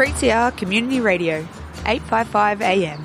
Three CR Community Radio, eight five five AM.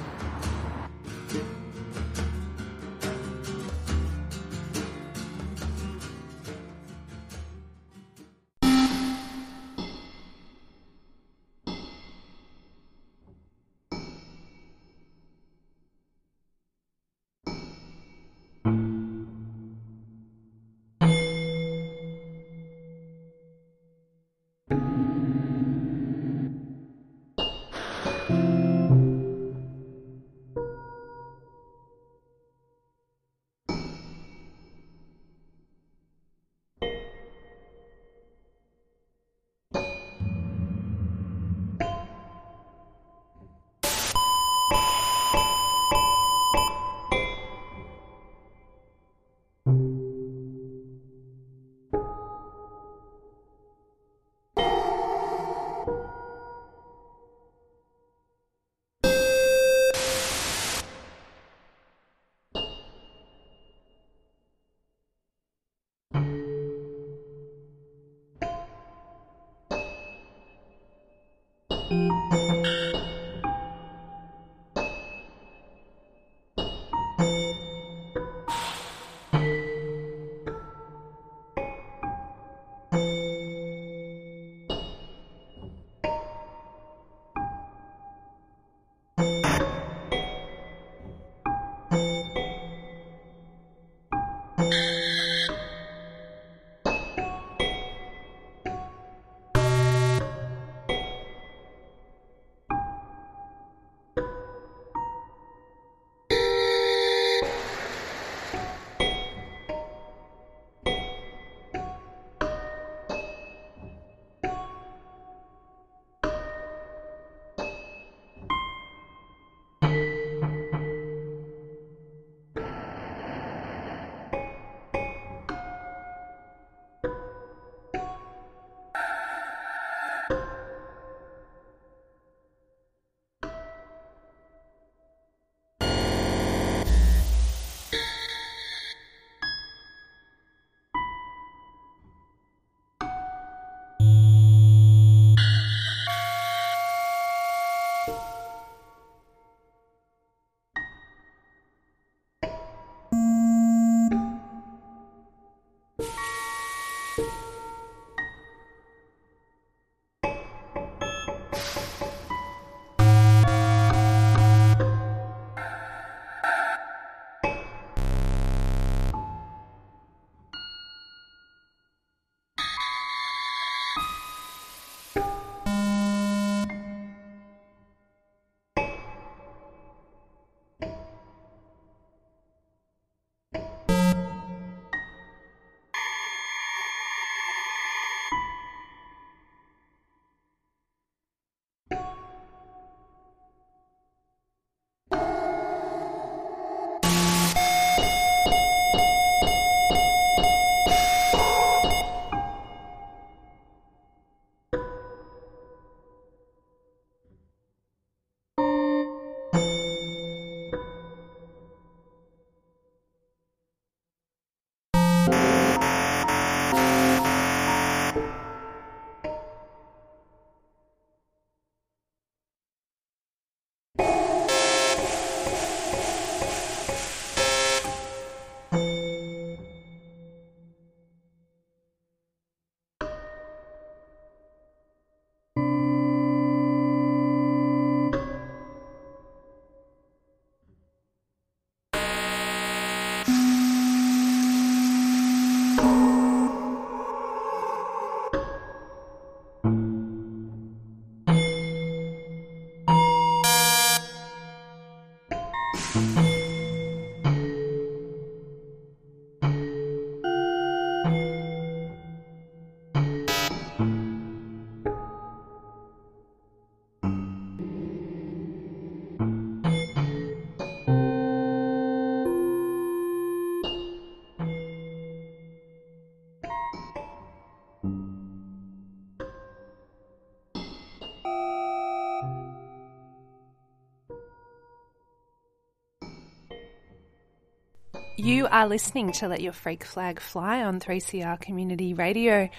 You are listening to Let Your Freak Flag Fly on 3CR Community Radio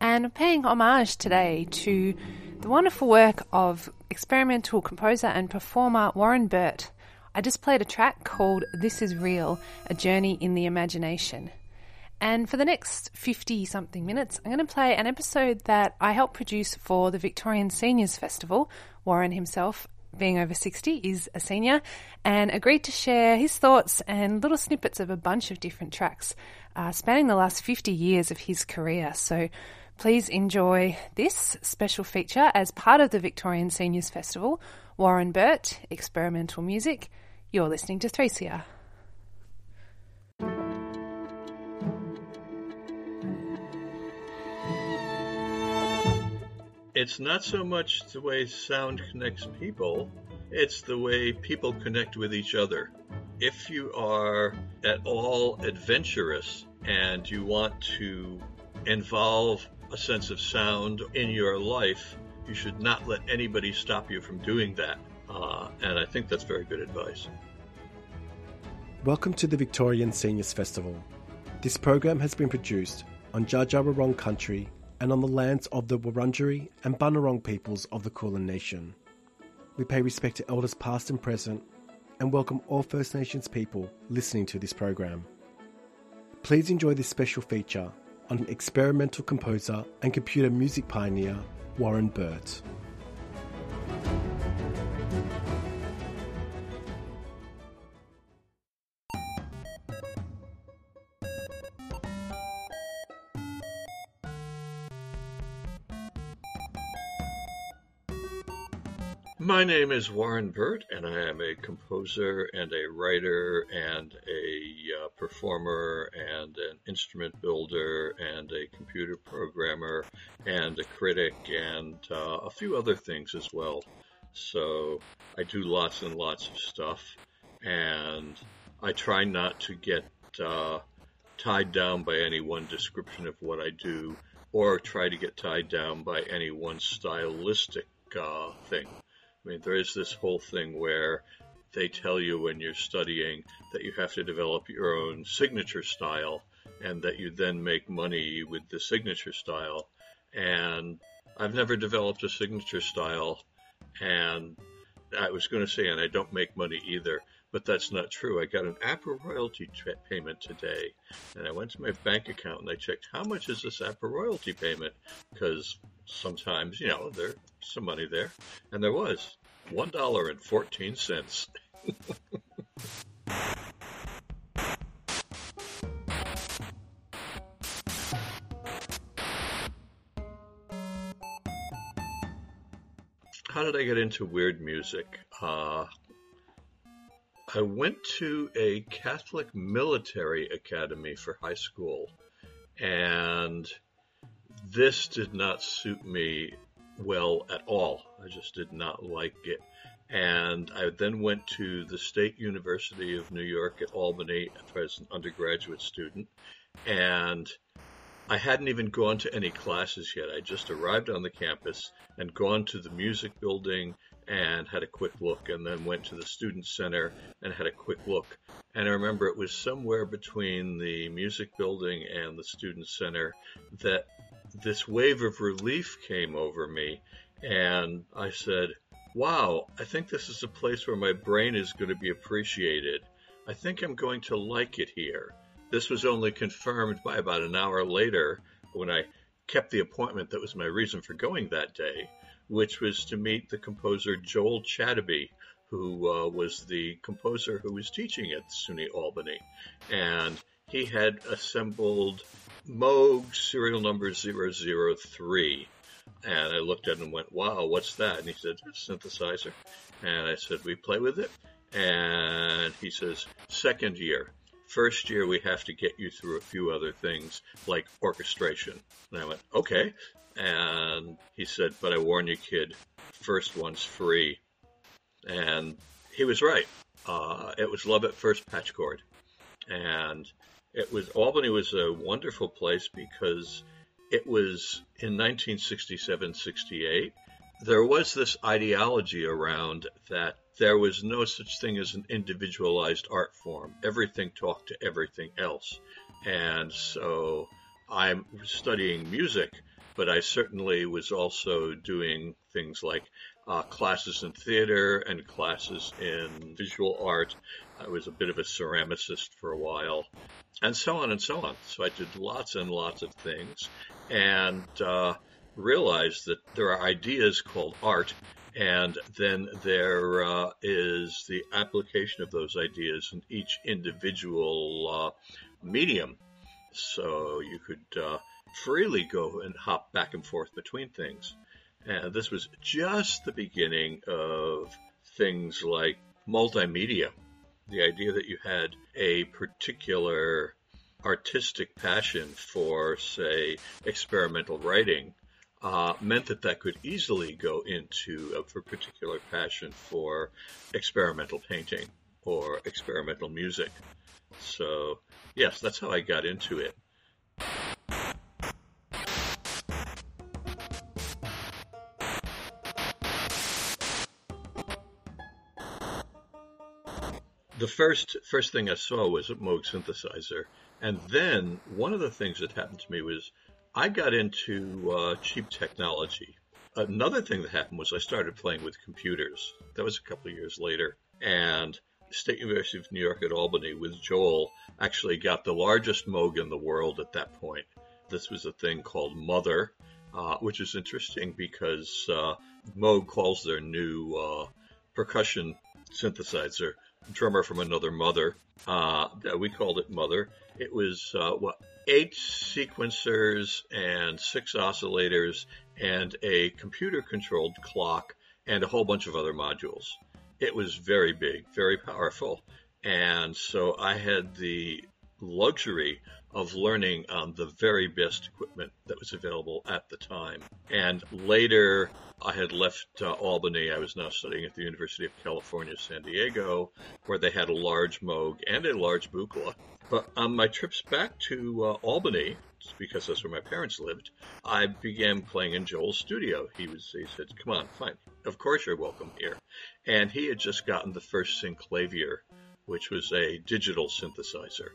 and paying homage today to the wonderful work of experimental composer and performer Warren Burt. I just played a track called This Is Real A Journey in the Imagination. And for the next 50 something minutes, I'm going to play an episode that I helped produce for the Victorian Seniors Festival. Warren himself being over 60, is a senior, and agreed to share his thoughts and little snippets of a bunch of different tracks uh, spanning the last 50 years of his career. So please enjoy this special feature as part of the Victorian Seniors Festival. Warren Burt, Experimental Music. You're listening to 3CR. It's not so much the way sound connects people, it's the way people connect with each other. If you are at all adventurous and you want to involve a sense of sound in your life, you should not let anybody stop you from doing that. Uh, and I think that's very good advice. Welcome to the Victorian Seniors Festival. This program has been produced on Dja country and on the lands of the Wurundjeri and Bunurong peoples of the Kulin Nation. We pay respect to elders past and present and welcome all First Nations people listening to this program. Please enjoy this special feature on experimental composer and computer music pioneer Warren Burt. My name is Warren Burt, and I am a composer and a writer and a uh, performer and an instrument builder and a computer programmer and a critic and uh, a few other things as well. So I do lots and lots of stuff, and I try not to get uh, tied down by any one description of what I do or try to get tied down by any one stylistic uh, thing. I mean, there is this whole thing where they tell you when you're studying that you have to develop your own signature style and that you then make money with the signature style. And I've never developed a signature style. And I was going to say, and I don't make money either, but that's not true. I got an APRA royalty tra- payment today, and I went to my bank account and I checked how much is this APRA royalty payment because sometimes, you know, there's some money there. And there was $1.14. How did I get into weird music? Uh, I went to a Catholic military academy for high school, and this did not suit me well at all. I just did not like it. And I then went to the State University of New York at Albany as an undergraduate student. And I hadn't even gone to any classes yet. I just arrived on the campus and gone to the music building and had a quick look, and then went to the student center and had a quick look. And I remember it was somewhere between the music building and the student center that this wave of relief came over me, and I said, Wow, I think this is a place where my brain is going to be appreciated. I think I'm going to like it here. This was only confirmed by about an hour later when I kept the appointment that was my reason for going that day, which was to meet the composer Joel Chadabe, who uh, was the composer who was teaching at SUNY Albany. And he had assembled Moog serial number 003. And I looked at it and went, wow, what's that? And he said, synthesizer. And I said, we play with it? And he says, second year. First year, we have to get you through a few other things like orchestration. And I went, okay. And he said, but I warn you, kid, first one's free. And he was right. Uh, it was love at first patch cord. And it was Albany was a wonderful place because it was in 1967 68 there was this ideology around that there was no such thing as an individualized art form. Everything talked to everything else. And so I'm studying music, but I certainly was also doing things like uh, classes in theater and classes in visual art. I was a bit of a ceramicist for a while, and so on and so on. So I did lots and lots of things, and uh, realized that there are ideas called art, and then there uh, is the application of those ideas in each individual uh, medium. So you could uh, freely go and hop back and forth between things. And this was just the beginning of things like multimedia. The idea that you had a particular artistic passion for, say, experimental writing uh, meant that that could easily go into a particular passion for experimental painting or experimental music. So, yes, that's how I got into it. The first first thing I saw was a Moog synthesizer, and then one of the things that happened to me was I got into uh, cheap technology. Another thing that happened was I started playing with computers. That was a couple of years later, and State University of New York at Albany with Joel actually got the largest Moog in the world at that point. This was a thing called Mother, uh, which is interesting because uh, Moog calls their new uh, percussion synthesizer drummer from another mother. Uh, that we called it Mother. It was uh, what eight sequencers and six oscillators and a computer-controlled clock and a whole bunch of other modules. It was very big, very powerful, and so I had the luxury of learning on the very best equipment that was available at the time. And later, I had left uh, Albany. I was now studying at the University of California, San Diego, where they had a large Moog and a large Buchla. But on my trips back to uh, Albany, because that's where my parents lived, I began playing in Joel's studio. He was he said, "Come on, fine. Of course you're welcome here." And he had just gotten the first Synclavier, which was a digital synthesizer.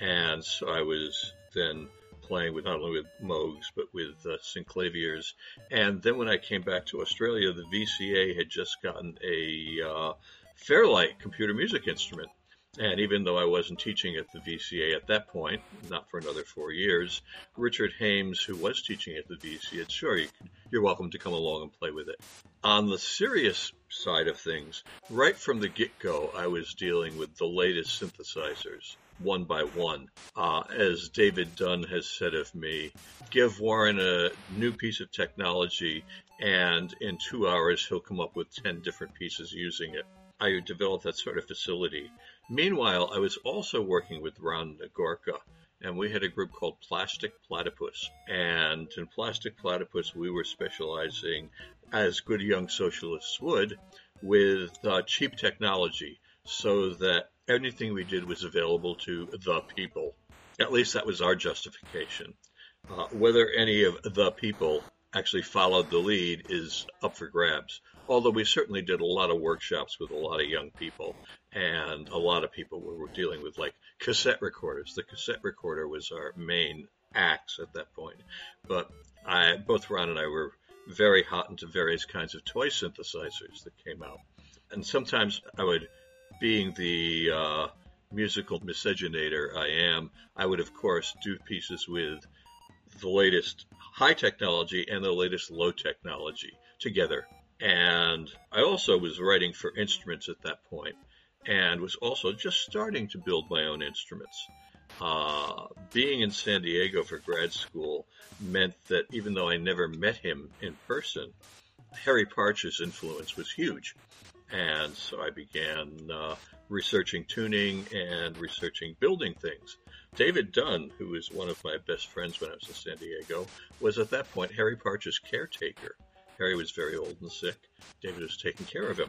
And so I was then playing with not only with Moogs but with uh, Synclaviers. And then when I came back to Australia, the VCA had just gotten a uh, Fairlight computer music instrument. And even though I wasn't teaching at the VCA at that point, not for another four years, Richard Hames, who was teaching at the VCA, said, sure, you you're welcome to come along and play with it. On the serious side of things, right from the get go, I was dealing with the latest synthesizers one by one. Uh, as David Dunn has said of me, give Warren a new piece of technology, and in two hours he'll come up with 10 different pieces using it. I developed that sort of facility. Meanwhile, I was also working with Ron Nagorcka, and we had a group called Plastic Platypus. And in Plastic Platypus, we were specializing, as good young socialists would, with uh, cheap technology so that anything we did was available to the people. At least that was our justification. Uh, whether any of the people actually followed the lead is up for grabs. Although we certainly did a lot of workshops with a lot of young people, and a lot of people were dealing with like cassette recorders. The cassette recorder was our main axe at that point. But I, both Ron and I were very hot into various kinds of toy synthesizers that came out. And sometimes I would being the uh, musical miscegenator I am, I would of course do pieces with the latest high technology and the latest low technology together. And I also was writing for instruments at that point and was also just starting to build my own instruments. Uh, being in San Diego for grad school meant that even though I never met him in person, Harry Partch's influence was huge. And so I began uh, researching tuning and researching building things. David Dunn, who was one of my best friends when I was in San Diego, was at that point Harry Partch's caretaker. Harry was very old and sick. David was taking care of him.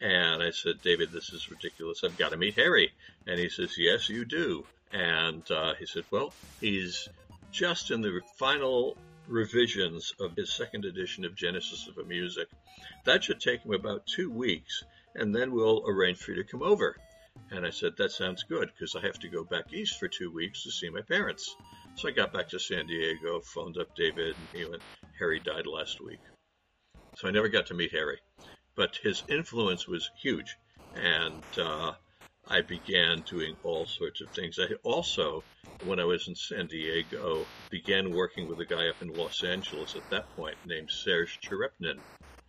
And I said, David, this is ridiculous. I've got to meet Harry. And he says, Yes, you do. And uh, he said, Well, he's just in the final revisions of his second edition of Genesis of a Music. That should take him about two weeks, and then we'll arrange for you to come over. And I said, That sounds good, because I have to go back east for two weeks to see my parents. So I got back to San Diego, phoned up David, and he went, Harry died last week. So I never got to meet Harry. But his influence was huge. And uh, I began doing all sorts of things. I also, when I was in San Diego, began working with a guy up in Los Angeles at that point named Serge Tcherepnin.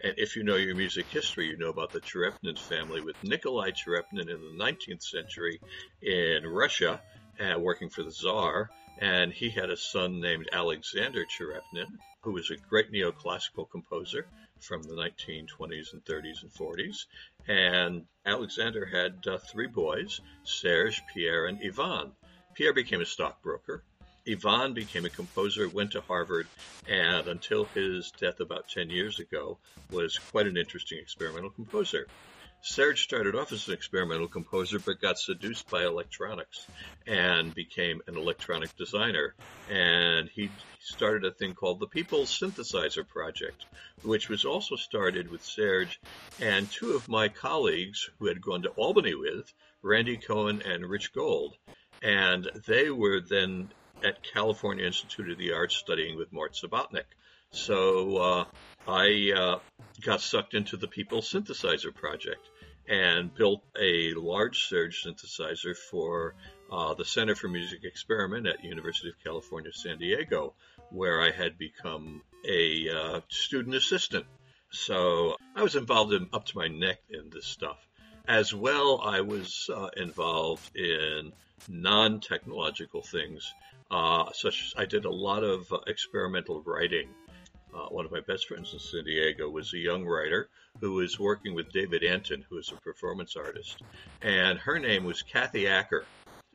And if you know your music history, you know about the Tcherepnin family with Nikolai Tcherepnin in the 19th century in Russia, uh, working for the Tsar. And he had a son named Alexander Tcherepnin, who was a great neoclassical composer from the 1920s and 30s and 40s. And Alexander had uh, three boys Serge, Pierre, and Ivan. Pierre became a stockbroker. Ivan became a composer, went to Harvard, and until his death about 10 years ago, was quite an interesting experimental composer. Serge started off as an experimental composer, but got seduced by electronics and became an electronic designer. And he started a thing called the People's Synthesizer Project, which was also started with Serge and two of my colleagues who had gone to Albany with, Randy Cohen and Rich Gold. And they were then at California Institute of the Arts studying with Mort Subotnick. So uh, I uh, got sucked into the People's Synthesizer Project and built a large Serge synthesizer for uh, the Center for Music Experiment at University of California, San Diego, where I had become a uh, student assistant. So I was involved in, up to my neck in this stuff. As well, I was uh, involved in non-technological things, uh, such as I did a lot of uh, experimental writing uh, one of my best friends in San Diego was a young writer who was working with David Antin, who is a performance artist. And her name was Kathy Acker.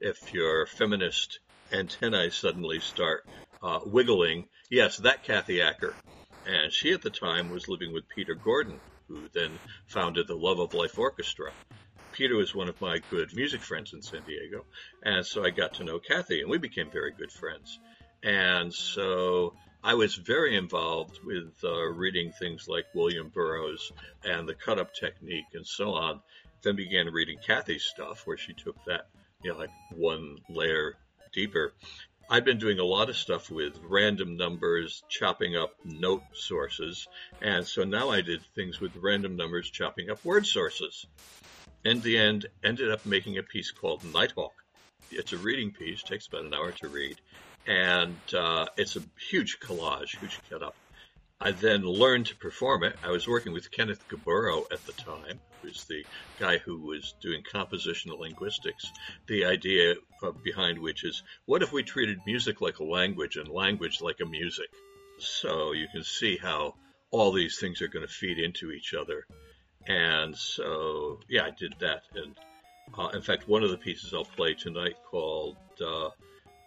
If your feminist antennae suddenly start uh, wiggling, yes, that Kathy Acker. And she at the time was living with Peter Gordon, who then founded the Love of Life Orchestra. Peter was one of my good music friends in San Diego. And so I got to know Kathy, and we became very good friends. And so I was very involved with uh, reading things like William Burroughs and the cut up technique and so on. Then began reading Kathy's stuff, where she took that, you know, like one layer deeper. I've been doing a lot of stuff with random numbers, chopping up note sources, and so now I did things with random numbers, chopping up word sources. In the end, ended up making a piece called Nighthawk. It's a reading piece, takes about an hour to read, and uh, it's a huge collage, huge cut up. I then learned to perform it. I was working with Kenneth Gaburo at the time, who's the guy who was doing compositional linguistics. The idea behind which is, what if we treated music like a language and language like a music? So you can see how all these things are going to feed into each other. And so, yeah, I did that. And uh, in fact, one of the pieces I'll play tonight called uh,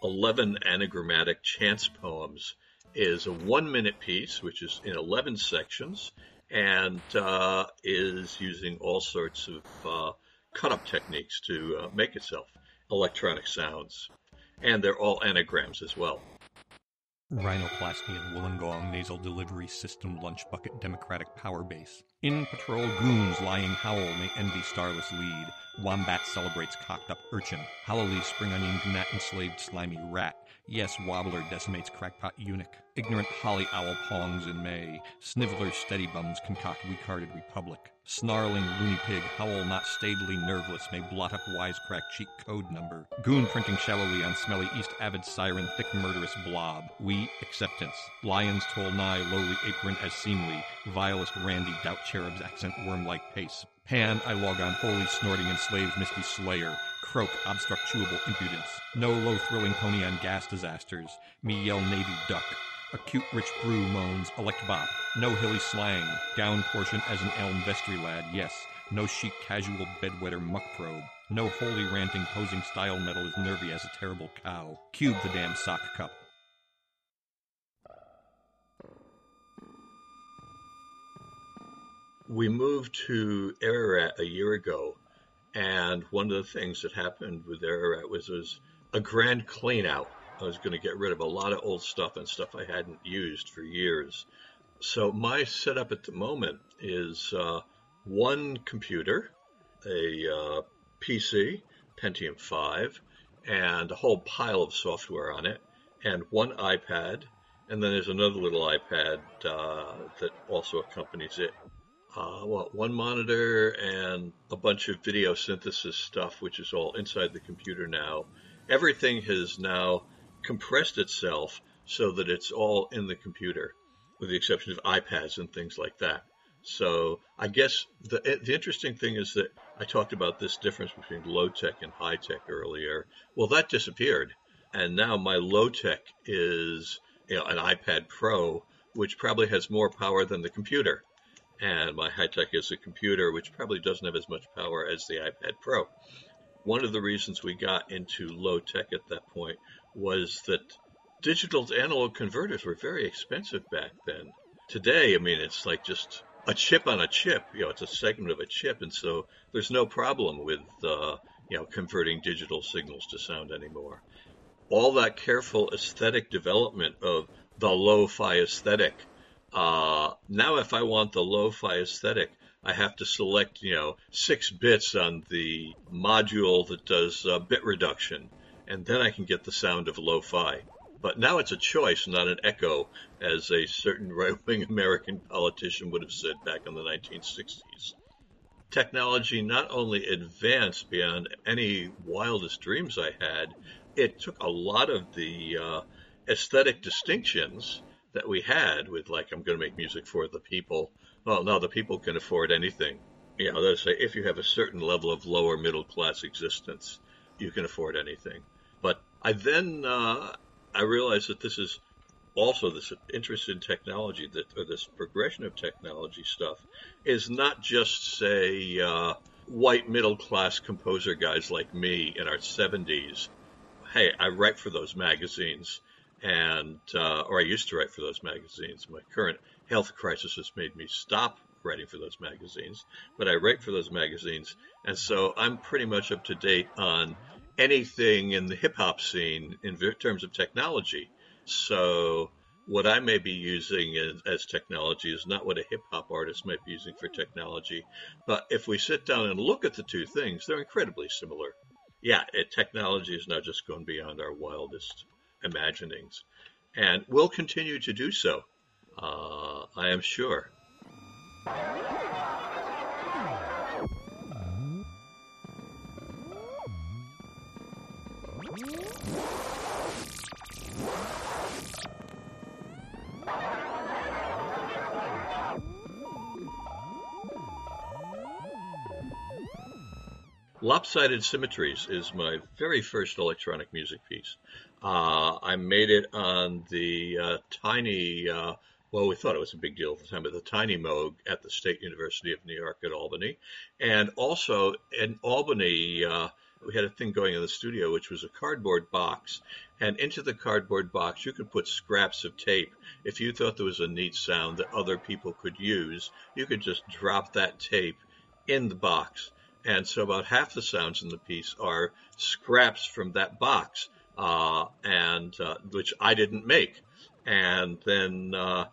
11 Anagrammatic Chance Poems is a one minute piece, which is in 11 sections and uh, is using all sorts of uh, cut up techniques to uh, make itself electronic sounds. And they're all anagrams as well. Rhinoplasty and Wollongong Nasal Delivery System Lunch Bucket Democratic Power Base. In patrol goons lying howl may envy starless lead. Wombat celebrates cocked up urchin. Hallelujah spring onion gnat enslaved slimy rat. Yes, wobbler decimates crackpot eunuch. Ignorant holly owl pongs in May. Sniveler steady bums concoct weak-hearted republic. Snarling loony pig howl not staidly nerveless may blot up wisecrack cheek code number. Goon printing shallowly on smelly east avid siren thick murderous blob. We acceptance. Lions toll nigh lowly apron as seemly. Vilest randy doubt cherub's accent worm-like pace. Pan I log on holy snorting enslaves misty slayer croak obstruct chewable impudence. No low thrilling pony on gas disasters. Me yell navy duck. Acute rich brew moans elect bop. No hilly slang. Gown portion as an elm vestry lad, yes. No chic casual bedwetter muck probe. No holy ranting posing style metal as nervy as a terrible cow. Cube the damn sock cup. We moved to Ararat a year ago and one of the things that happened with Ararat was, was a grand clean out. I was going to get rid of a lot of old stuff and stuff I hadn't used for years. So my setup at the moment is uh, one computer, a uh, PC, Pentium 5, and a whole pile of software on it, and one iPad, and then there's another little iPad uh, that also accompanies it. Uh, well, one monitor and a bunch of video synthesis stuff, which is all inside the computer now. Everything has now compressed itself so that it's all in the computer, with the exception of iPads and things like that. So I guess the the interesting thing is that I talked about this difference between low tech and high tech earlier. Well, that disappeared, and now my low tech is you know, an iPad Pro, which probably has more power than the computer, and my high tech is a computer which probably doesn't have as much power as the iPad Pro. One of the reasons we got into low tech at that point was that digital to analog converters were very expensive back then. Today, I mean, it's like just a chip on a chip. You know, it's a segment of a chip, and so there's no problem with uh, you know converting digital signals to sound anymore. All that careful aesthetic development of the lo-fi aesthetic. Uh, now, if I want the lo-fi aesthetic, I have to select you know six bits on the module that does uh, bit reduction, and then I can get the sound of lo-fi. But now it's a choice, not an echo, as a certain right wing American politician would have said back in the 1960s. Technology not only advanced beyond any wildest dreams I had, it took a lot of the uh, aesthetic distinctions that we had with, like, I'm going to make music for the people. Well, now the people can afford anything. You know, they say if you have a certain level of lower middle class existence, you can afford anything. But I then uh, I realize that this is also this interest in technology that or this progression of technology stuff is not just say uh, white middle class composer guys like me in our 70s hey i write for those magazines and uh, or i used to write for those magazines my current health crisis has made me stop writing for those magazines but i write for those magazines and so i'm pretty much up to date on anything in the hip hop scene in terms of technology. So what I may be using as, as technology is not what a hip hop artist might be using for technology. But if we sit down and look at the two things, they're incredibly similar. Yeah, it, technology is now just going beyond our wildest imaginings. And will continue to do so, uh, I am sure. Lopsided Symmetries is my very first electronic music piece. Uh, I made it on the uh, tiny, uh, well, we thought it was a big deal at the time, but the tiny Moog at the State University of New York at Albany. And also in Albany, uh, we had a thing going in the studio, which was a cardboard box. And into the cardboard box, you could put scraps of tape. If you thought there was a neat sound that other people could use, you could just drop that tape in the box and so about half the sounds in the piece are scraps from that box, uh, and uh, which I didn't make. And then uh,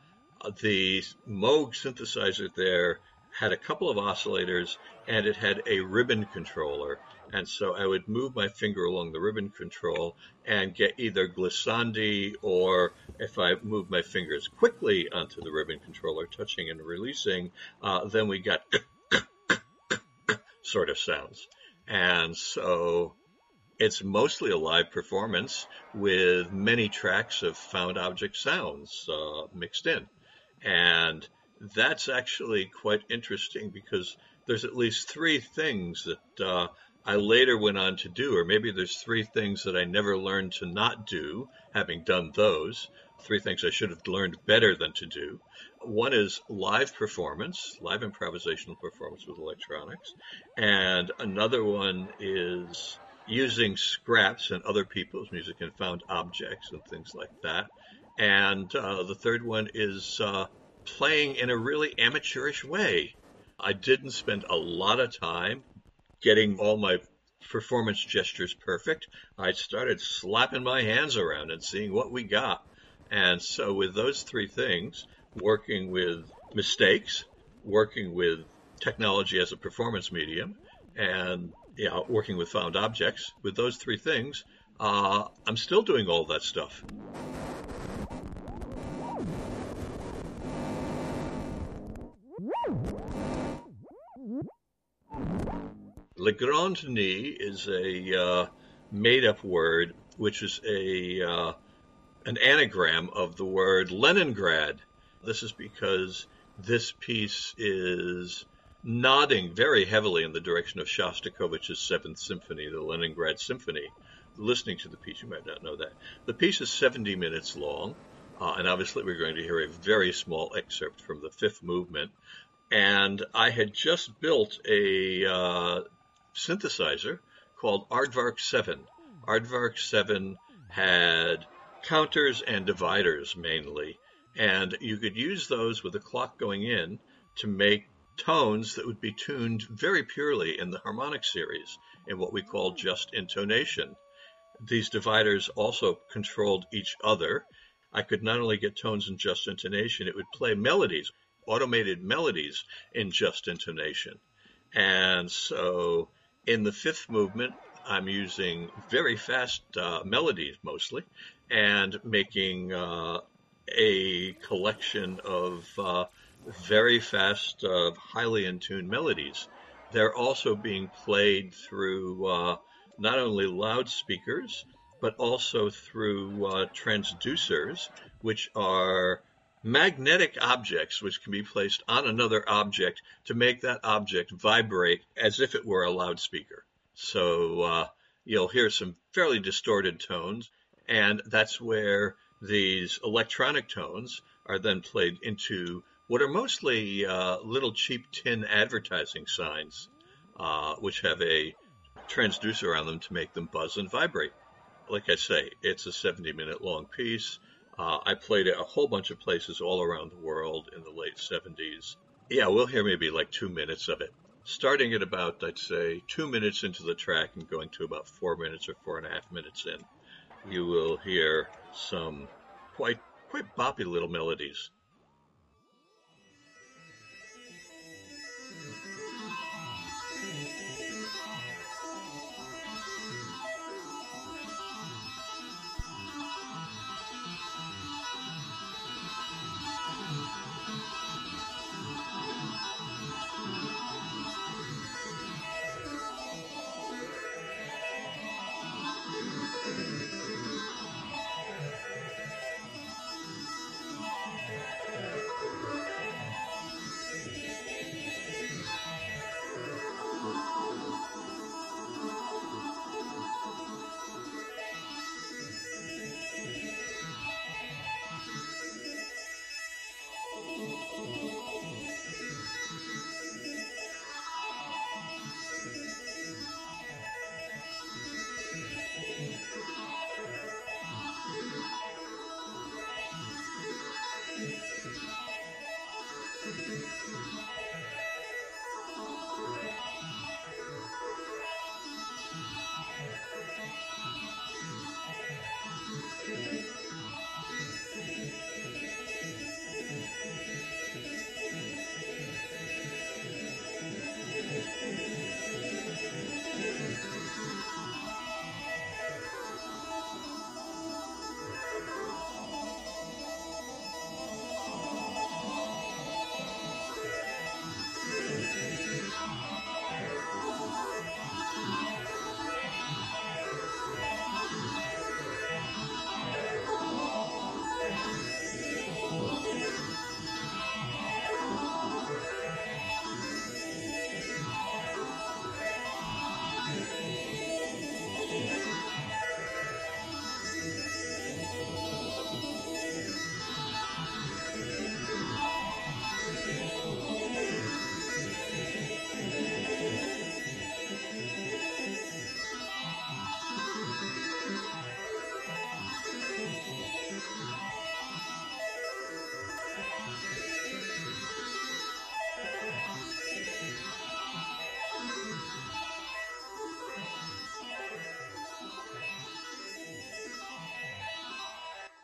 the Moog synthesizer there had a couple of oscillators, and it had a ribbon controller. And so I would move my finger along the ribbon control and get either glissandi or if I move my fingers quickly onto the ribbon controller, touching and releasing, uh, then we got sort of sounds. And so it's mostly a live performance with many tracks of found object sounds uh, mixed in. And that's actually quite interesting because there's at least three things that uh, I later went on to do, or maybe there's three things that I never learned to not do, having done those, three things I should have learned better than to do. One is live performance, live improvisational performance with electronics. And another one is using scraps and other people's music and found objects and things like that. And uh, the third one is uh, playing in a really amateurish way. I didn't spend a lot of time getting all my performance gestures perfect, I started slapping my hands around and seeing what we got. And so, with those three things, working with mistakes, working with technology as a performance medium, and you know, working with found objects, with those three things, uh, I'm still doing all that stuff. Le Grand Nid is a uh, made-up word, which is a uh, an anagram of the word Leningrad. This is because this piece is nodding very heavily in the direction of Shostakovich's Seventh Symphony, the Leningrad Symphony. Listening to the piece, you might not know that. The piece is 70 minutes long, uh, and obviously we're going to hear a very small excerpt from the fifth movement. And I had just built a uh, synthesizer called Aardvark 7. Aardvark 7 had counters and dividers mainly, and you could use those with a clock going in to make tones that would be tuned very purely in the harmonic series in what we call just intonation. These dividers also controlled each other. I could not only get tones in just intonation, it would play melodies, automated melodies in just intonation. And so in the fifth movement, I'm using very fast uh, melodies mostly and making uh, a collection of uh, very fast, uh, highly in tune melodies. They're also being played through uh, not only loudspeakers, but also through uh, transducers, which are magnetic objects which can be placed on another object to make that object vibrate as if it were a loudspeaker. So uh, you'll hear some fairly distorted tones, and that's where these electronic tones are then played into what are mostly uh, little cheap tin advertising signs, uh, which have a transducer on them to make them buzz and vibrate. Like I say, it's a 70 minute long piece. Uh, I played it a whole bunch of places all around the world in the late 70s. Yeah, we'll hear maybe like two minutes of it. Starting at about, I'd say, two minutes into the track and going to about four minutes or four and a half minutes in, you will hear some quite quite boppy little melodies.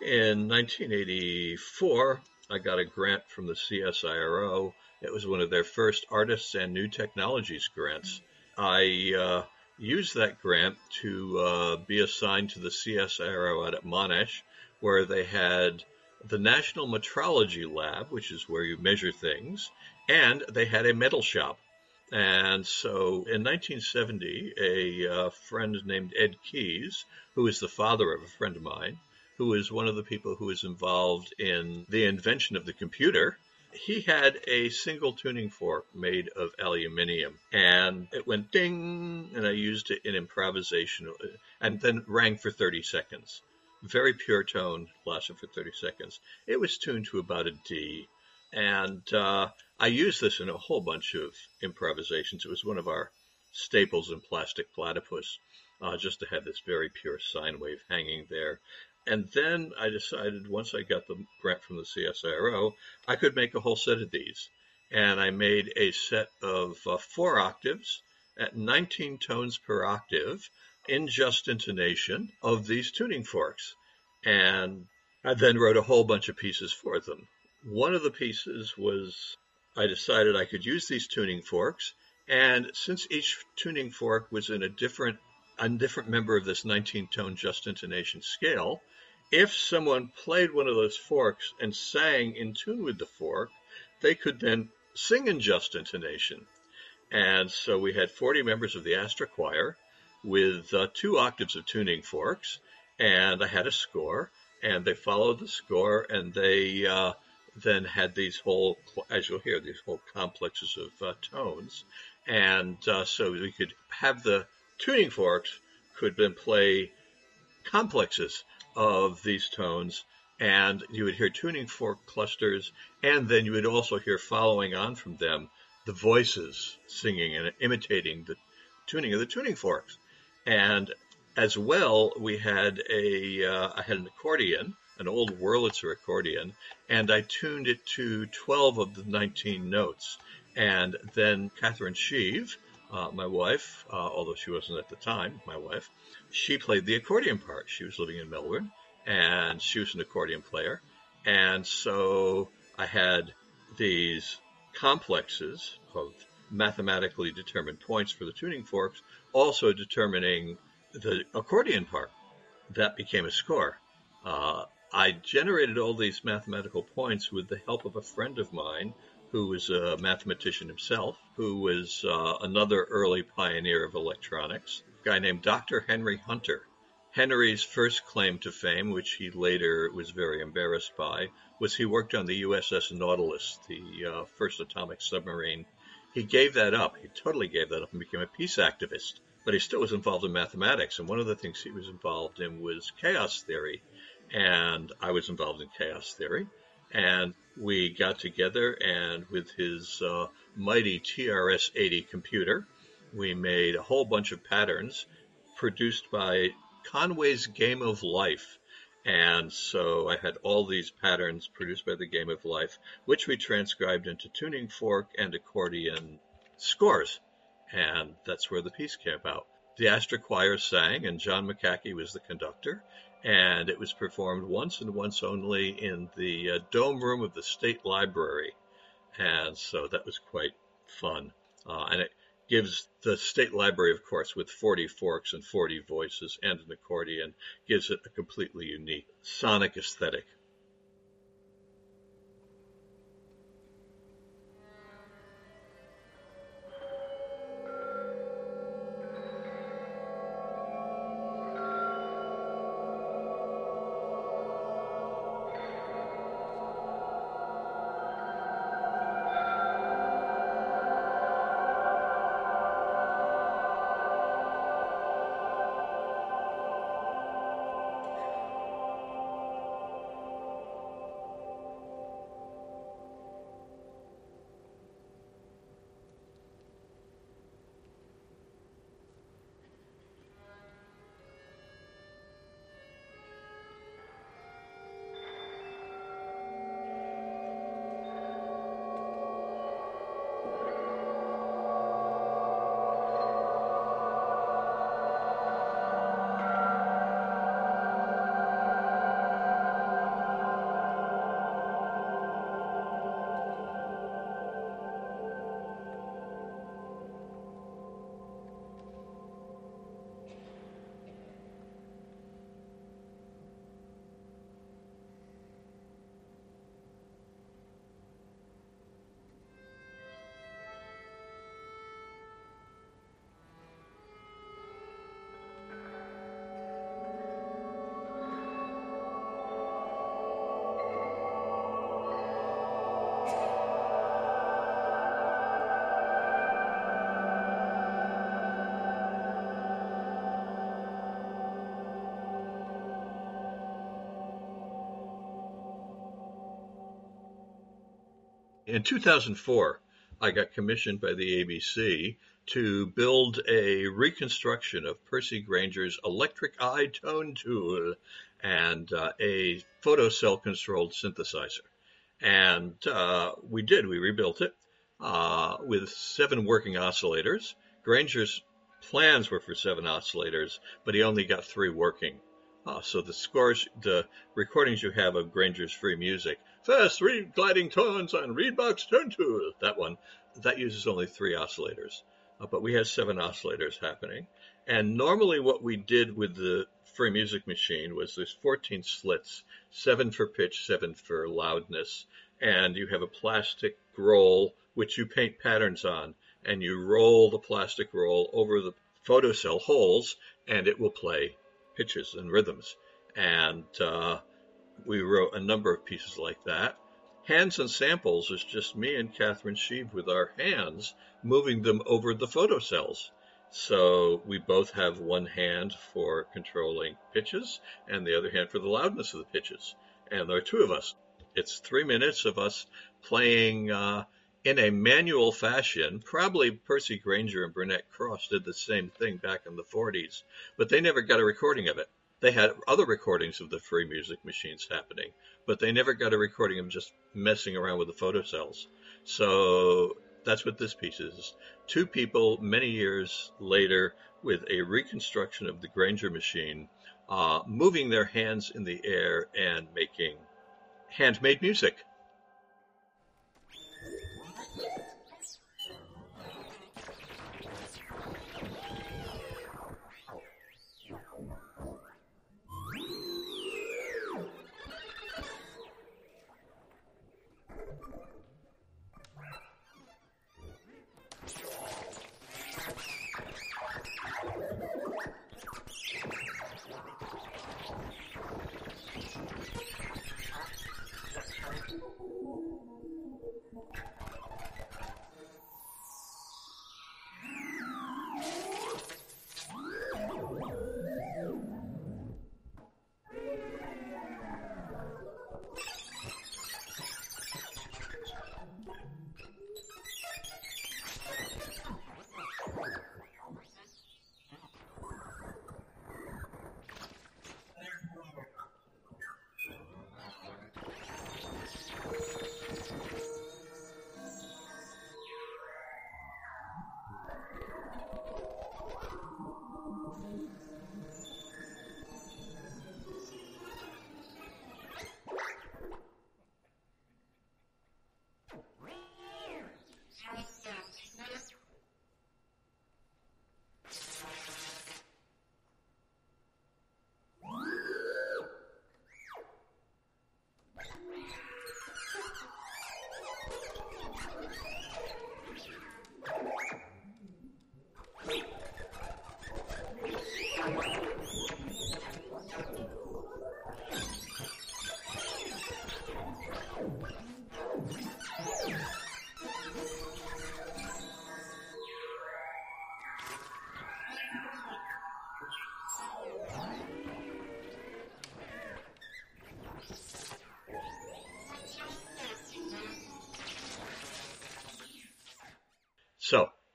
In 1984, I got a grant from the CSIRO. It was one of their first Artists and New Technologies grants. I uh, used that grant to uh, be assigned to the CSIRO out at Monash, where they had the National Metrology Lab, which is where you measure things, and they had a metal shop. And so in 1970, a uh, friend named Ed Keys, who is the father of a friend of mine, who is one of the people who was involved in the invention of the computer, he had a single tuning fork made of aluminium and it went ding and I used it in improvisation and then rang for 30 seconds. Very pure tone, lasted for 30 seconds. It was tuned to about a D and uh, I used this in a whole bunch of improvisations. It was one of our staples in Plastic Platypus, uh, just to have this very pure sine wave hanging there. And then I decided once I got the grant from the CSIRO, I could make a whole set of these. And I made a set of uh, four octaves at 19 tones per octave in just intonation of these tuning forks. And I then wrote a whole bunch of pieces for them. One of the pieces was I decided I could use these tuning forks. And since each tuning fork was in a different, a different member of this 19 tone just intonation scale, if someone played one of those forks and sang in tune with the fork, they could then sing in just intonation. And so we had 40 members of the Astra Choir with uh, two octaves of tuning forks, and I had a score, and they followed the score, and they uh, then had these whole, as you'll hear, these whole complexes of uh, tones, and uh, so we could have the tuning forks could then play complexes of these tones, and you would hear tuning fork clusters, and then you would also hear following on from them the voices singing and imitating the tuning of the tuning forks. And as well, we had a uh, I had an accordion, an old Wurlitzer accordion, and I tuned it to 12 of the 19 notes. And then Catherine Schieve, uh, my wife, uh, although she wasn't at the time, my wife, she played the accordion part. She was living in Melbourne, and she was an accordion player. And so I had these complexes of mathematically determined points for the tuning forks, also determining the accordion part. That became a score. Uh, I generated all these mathematical points with the help of a friend of mine who was a mathematician himself, who was uh, another early pioneer of electronics, a guy named Dr. Henry Hunter. Henry's first claim to fame, which he later was very embarrassed by, was he worked on the USS Nautilus, the uh, first atomic submarine. He gave that up. He totally gave that up and became a peace activist. But he still was involved in mathematics. And one of the things he was involved in was chaos theory. And I was involved in chaos theory. And we got together and with his uh, mighty TRS 80 computer, we made a whole bunch of patterns produced by Conway's Game of Life. And so I had all these patterns produced by the Game of Life, which we transcribed into tuning fork and accordion scores. And that's where the piece came out. The Astra Choir sang, and John McCaughey was the conductor. And it was performed once and once only in the uh, dome room of the State Library. And so that was quite fun. Uh, and it gives the state library, of course, with 40 forks and 40 voices and an accordion, gives it a completely unique sonic aesthetic. In 2004, I got commissioned by the ABC to build a reconstruction of Percy Grainger's electric eye tone tool and uh, a photocell controlled synthesizer. And uh, we did, we rebuilt it uh, with seven working oscillators. Grainger's plans were for seven oscillators, but he only got three working. Uh, so the scores, the recordings you have of Grainger's free music, first three gliding tones on Reedbox Tone Tool, that one, that uses only three oscillators. Uh, but we had seven oscillators happening. And normally what we did with the free music machine was there's 14 slits, seven for pitch, seven for loudness. And you have a plastic roll which you paint patterns on and you roll the plastic roll over the photocell holes and it will play pitches and rhythms. And uh, we wrote a number of pieces like that. Hands and Samples is just me and Catherine Schieve with our hands moving them over the photocells. So we both have one hand for controlling pitches and the other hand for the loudness of the pitches. And there are two of us. It's three minutes of us playing uh, in a manual fashion. Probably Percy Grainger and Burnett Cross did the same thing back in the 40s, but they never got a recording of it. They had other recordings of the free music machines happening, but they never got a recording of just messing around with the photocells. So that's what this piece is. Two people, many years later, with a reconstruction of the Grainger machine, uh, moving their hands in the air and making handmade music.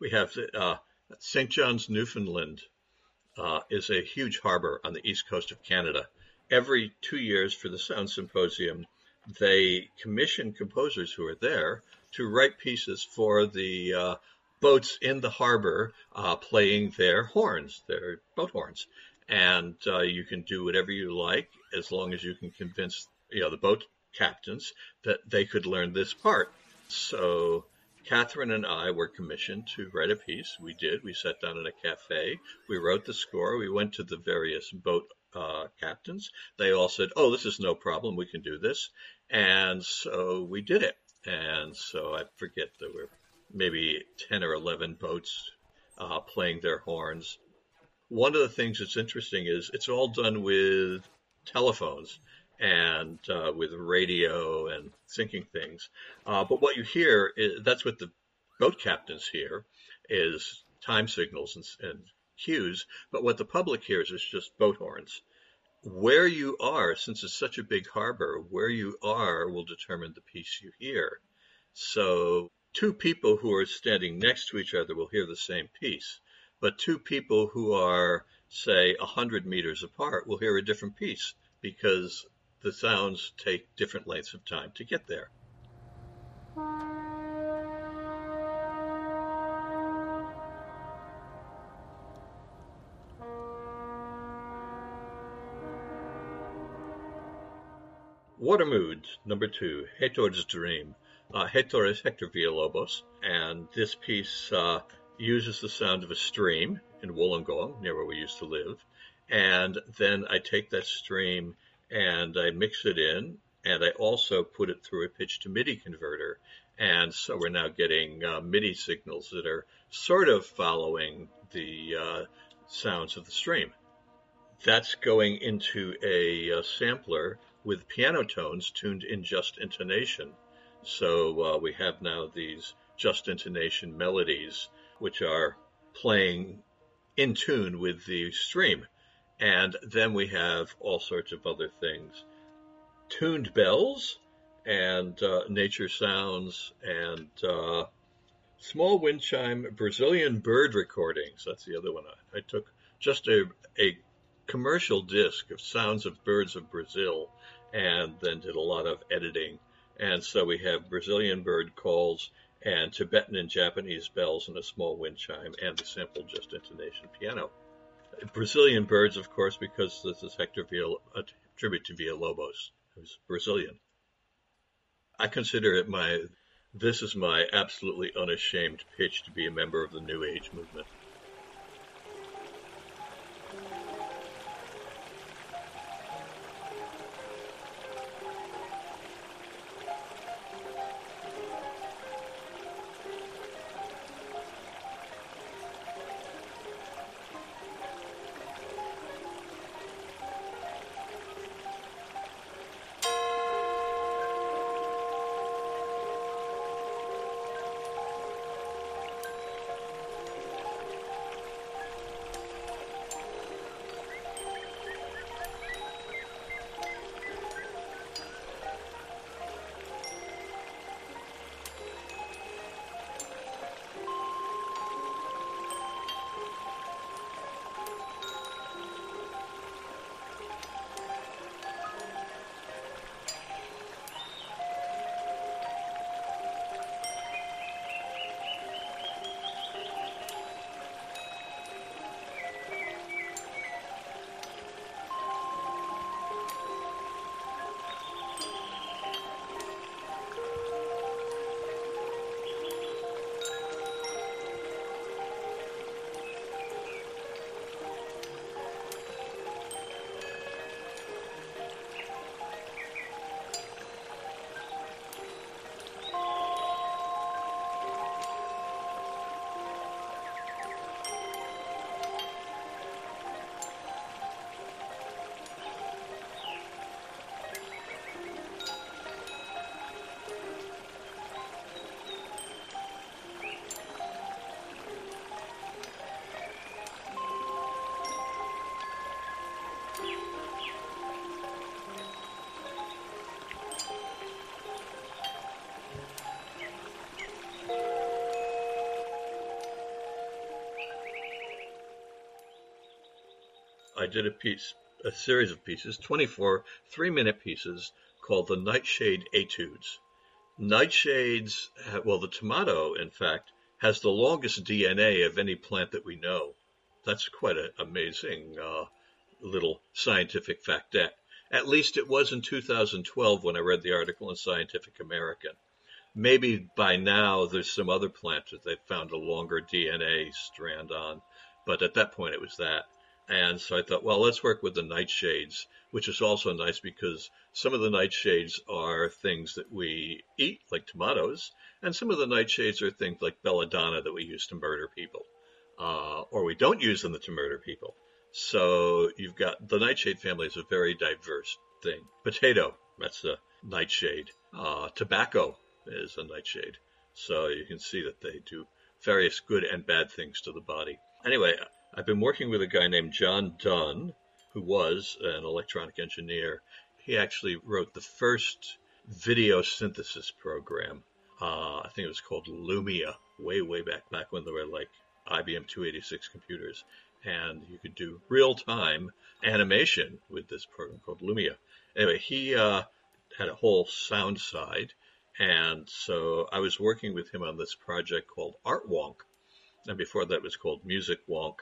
We have uh, St. John's, Newfoundland uh, is a huge harbor on the east coast of Canada. Every two years for the Sound Symposium, they commission composers who are there to write pieces for the uh, boats in the harbor uh, playing their horns, their boat horns. And uh, you can do whatever you like as long as you can convince you know the boat captains that they could learn this part. So Catherine and I were commissioned to write a piece. We did. We sat down in a cafe. We wrote the score. We went to the various boat uh, captains. They all said, "Oh, this is no problem. We can do this." And so we did it. And so I forget there were maybe ten or eleven boats uh, playing their horns. One of the things that's interesting is it's all done with telephones and uh, with radio and syncing things. Uh, but what you hear is that's what the boat captains hear is time signals and, and cues. But what the public hears is just boat horns. Where you are, since it's such a big harbor, where you are will determine the piece you hear. So two people who are standing next to each other will hear the same piece, but two people who are, say, 100 meters apart will hear a different piece because the sounds take different lengths of time to get there. Water Mood, number two, Hector's Dream. Uh, Hector is Hector Villalobos, and this piece uh, uses the sound of a stream in Wollongong, near where we used to live. And then I take that stream and I mix it in, and I also put it through a pitch to MIDI converter. And so we're now getting uh, MIDI signals that are sort of following the uh, sounds of the stream. That's going into a, a sampler with piano tones tuned in just intonation. So uh, we have now these just intonation melodies, which are playing in tune with the stream. And then we have all sorts of other things tuned bells and uh, nature sounds and uh, small wind chime Brazilian bird recordings. That's the other one. I, I took just a, a commercial disc of sounds of birds of Brazil and then did a lot of editing. And so we have Brazilian bird calls and Tibetan and Japanese bells and a small wind chime and the simple just intonation piano. Brazilian birds, of course, because this is Hector Villa, a tribute to Villalobos, who's Brazilian. I consider it my, this is my absolutely unashamed pitch to be a member of the New Age movement. Did a piece, a series of pieces, 24 three minute pieces called the Nightshade Etudes. Nightshades, well, the tomato, in fact, has the longest DNA of any plant that we know. That's quite an amazing uh, little scientific factette. At least it was in 2012 when I read the article in Scientific American. Maybe by now there's some other plant that they've found a longer DNA strand on, but at that point it was that. And so I thought, well, let's work with the nightshades, which is also nice because some of the nightshades are things that we eat, like tomatoes, and some of the nightshades are things like belladonna that we use to murder people, uh, or we don't use them to murder people. So you've got the nightshade family is a very diverse thing. Potato, that's a nightshade. Uh, tobacco is a nightshade. So you can see that they do various good and bad things to the body. Anyway, I've been working with a guy named John Dunn, who was an electronic engineer. He actually wrote the first video synthesis program. Uh, I think it was called Lumena, way, way back, back when there were like IBM 286 computers. And you could do real time animation with this program called Lumena. Anyway, he uh, had a whole sound side. And so I was working with him on this project called Art Wonk. And before that, was called Music Wonk.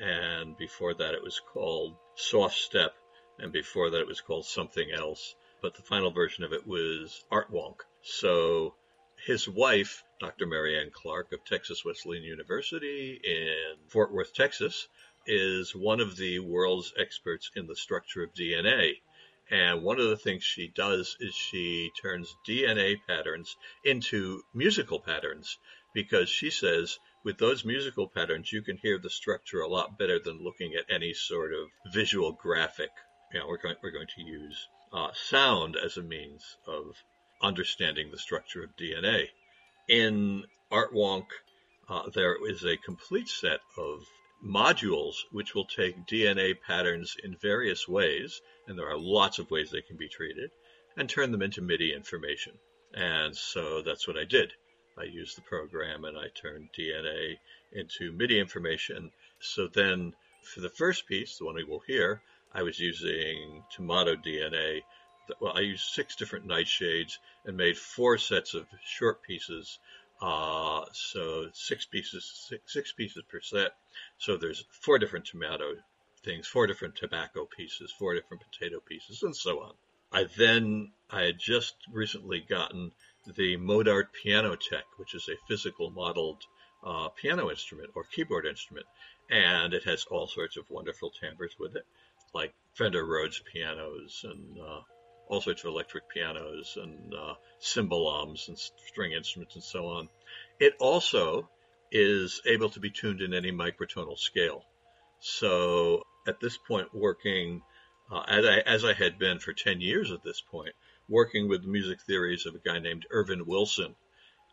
And before that, it was called Soft Step. And before that, it was called something else. But the final version of it was Art Wonk. So his wife, Dr. Marianne Clark of Texas Wesleyan University in Fort Worth, Texas, is one of the world's experts in the structure of DNA. And one of the things she does is she turns DNA patterns into musical patterns because she says with those musical patterns, you can hear the structure a lot better than looking at any sort of visual graphic. You know, we're going, we're going to use uh, sound as a means of understanding the structure of DNA. In ArtWonk, uh, there is a complete set of modules which will take DNA patterns in various ways, and there are lots of ways they can be treated, and turn them into MIDI information. And so that's what I did. I used the program and I turned DNA into MIDI information. So then for the first piece, the one we will hear, I was using tomato DNA. Well, I used six different nightshades and made four sets of short pieces uh, so six pieces, six, six pieces per set. So there's four different tomato things, four different tobacco pieces, four different potato pieces, and so on. I then I had just recently gotten the Modartt Pianoteq, which is a physical modeled uh, piano instrument or keyboard instrument, and it has all sorts of wonderful timbres with it, like Fender Rhodes pianos and uh, all sorts of electric pianos and uh, cymbalums and string instruments and so on. It also is able to be tuned in any microtonal scale. So at this point, working uh, as, I, as I had been for 10 years at this point, working with the music theories of a guy named Ervin Wilson.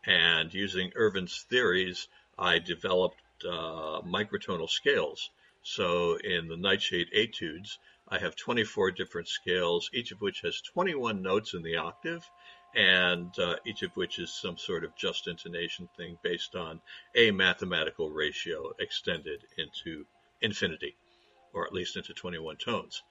And using Ervin's theories, I developed uh, microtonal scales. So in the Nightshade Etudes, I have 24 different scales, each of which has 21 notes in the octave, and uh, each of which is some sort of just intonation thing based on a mathematical ratio extended into infinity, or at least into 21 tones.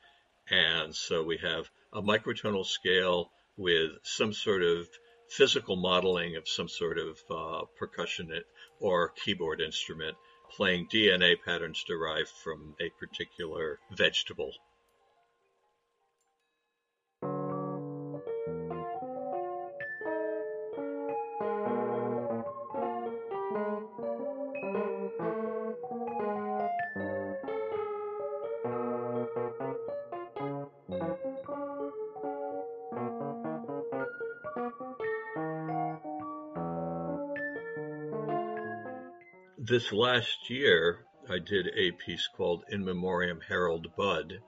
And so we have a microtonal scale with some sort of physical modeling of some sort of uh, percussion or keyboard instrument playing DNA patterns derived from a particular vegetable this last year, I did a piece called In Memoriam Harold Budd,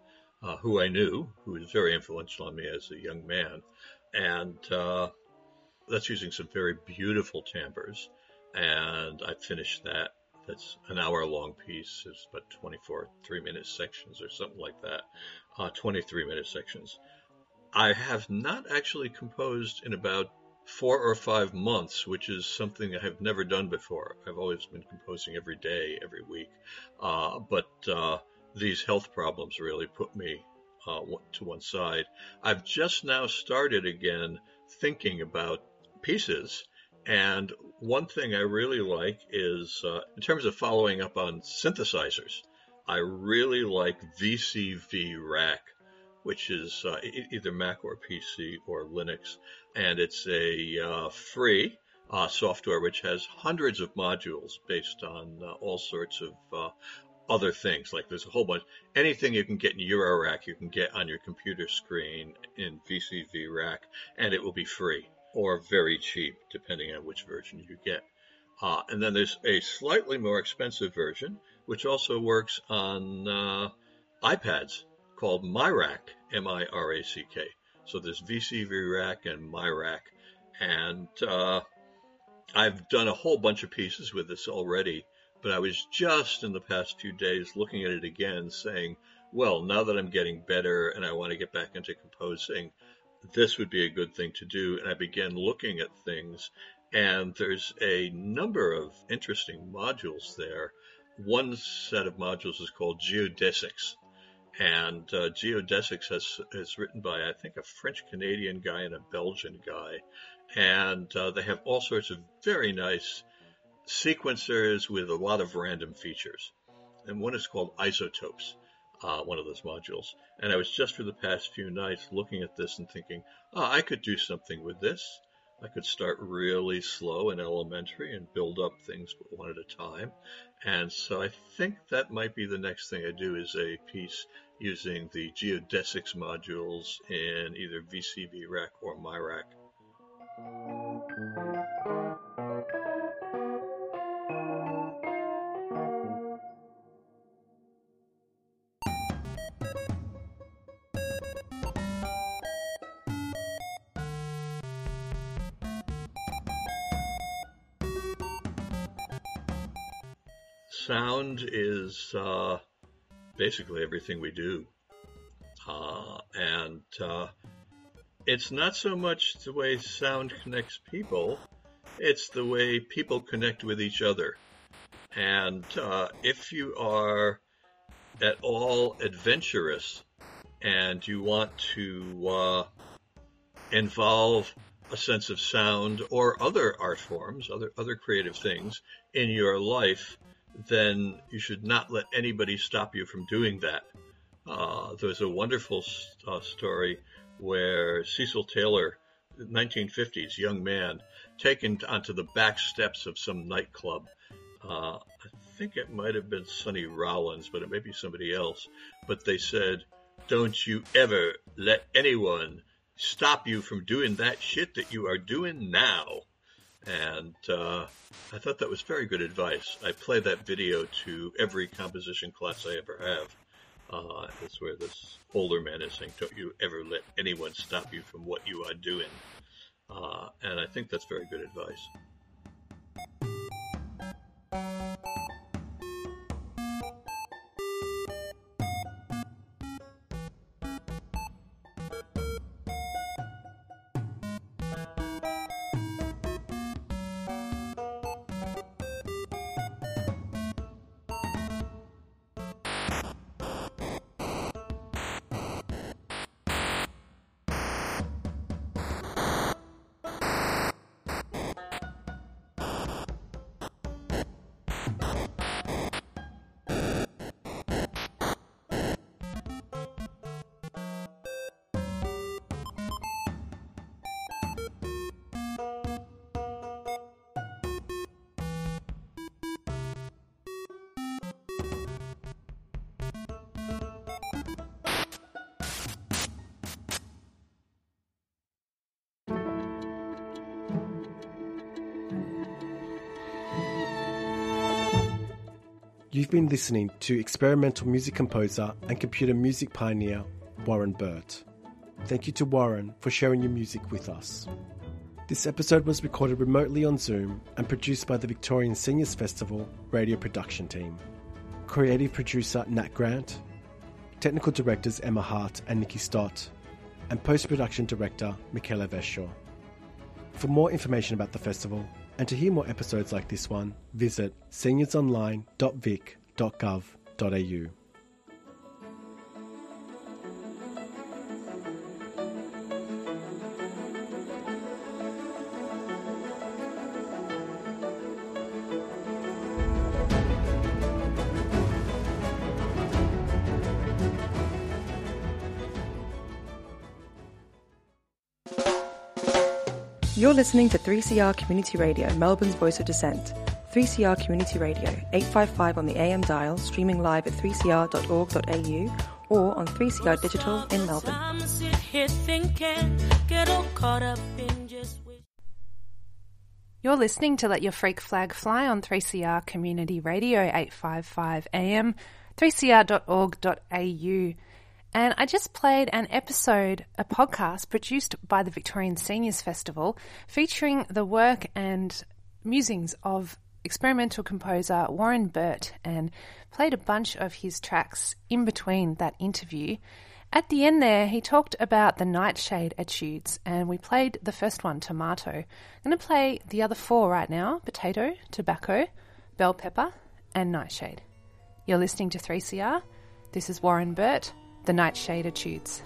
uh, who I knew, who was very influential on me as a young man. And uh, that's using some very beautiful timbres. And I finished that. That's an hour long piece. It's about 24 three minute sections or something like that, uh, 23 minute sections. I have not actually composed in about four or five months, which is something I have never done before. I've always been composing every day, every week. Uh, but uh, these health problems really put me uh, to one side. I've just now started again thinking about pieces. And one thing I really like is, uh, in terms of following up on synthesizers, I really like VCV Rack which is uh, either Mac or PC or Linux. And it's a uh, free uh, software which has hundreds of modules based on uh, all sorts of uh, other things. Like there's a whole bunch, anything you can get in Eurorack, you can get on your computer screen in VCV Rack, and it will be free or very cheap, depending on which version you get. Uh, and then there's a slightly more expensive version, which also works on iPads called MiRack, M-I-R-A-C-K. So there's VCV Rack and MiRack, and uh, I've done a whole bunch of pieces with this already. But I was just in the past few days looking at it again, saying, well, now that I'm getting better and I want to get back into composing, this would be a good thing to do. And I began looking at things, And there's a number of interesting modules there. One set of modules is called geodesics. And uh, geodesics has, is written by, I think, a French Canadian guy and a Belgian guy. And uh, they have all sorts of very nice sequencers with a lot of random features. And one is called isotopes, uh, one of those modules. And I was just for the past few nights looking at this and thinking, oh, I could do something with this. I could start really slow and elementary and build up things one at a time. And so I think that might be the next thing I do is a piece using the geodesics modules in either VCV rack or MiRack. Sound is uh, basically everything we do. Uh, and uh, it's not so much the way sound connects people, it's the way people connect with each other. And uh, if you are at all adventurous and you want to uh, involve a sense of sound or other art forms, other other creative things in your life, then you should not let anybody stop you from doing that. Uh, there's a wonderful uh, story where Cecil Taylor, 1950s young man, taken onto the back steps of some nightclub. Uh, I think it might have been Sonny Rollins, but it may be somebody else. But they said, "Don't you ever let anyone stop you from doing that shit that you are doing now." And uh, I thought that was very good advice. I play that video to every composition class I ever have. Uh, it's where this older man is saying, Don't you ever let anyone stop you from what you are doing. Uh, and I think that's very good advice. Been listening to experimental music composer and computer music pioneer Warren Burt. Thank you to Warren for sharing your music with us. This episode was recorded remotely on Zoom and produced by the Victorian Seniors Festival radio production team. Creative producer Nat Grant, technical directors Emma Hart and Nikki Stott, and post production director Michaela Veshaw. For more information about the festival, and to hear more episodes like this one, visit seniorsonline.vic.gov.au. You're listening to 3CR Community Radio, Melbourne's voice of dissent. 3CR Community Radio, 855 on the AM dial, streaming live at 3cr.org.au or on 3CR Digital in Melbourne. You're listening to Let Your Freak Flag Fly on 3CR Community Radio, 855 AM, 3cr.org.au. And I just played an episode, a podcast produced by the Victorian Seniors Festival featuring the work and musings of experimental composer Warren Burt and played a bunch of his tracks in between that interview. At the end there, he talked about the nightshade etudes, and we played the first one, tomato. I'm going to play the other four right now potato, tobacco, bell pepper, and nightshade. You're listening to 3CR. This is Warren Burt, the nightshade etudes.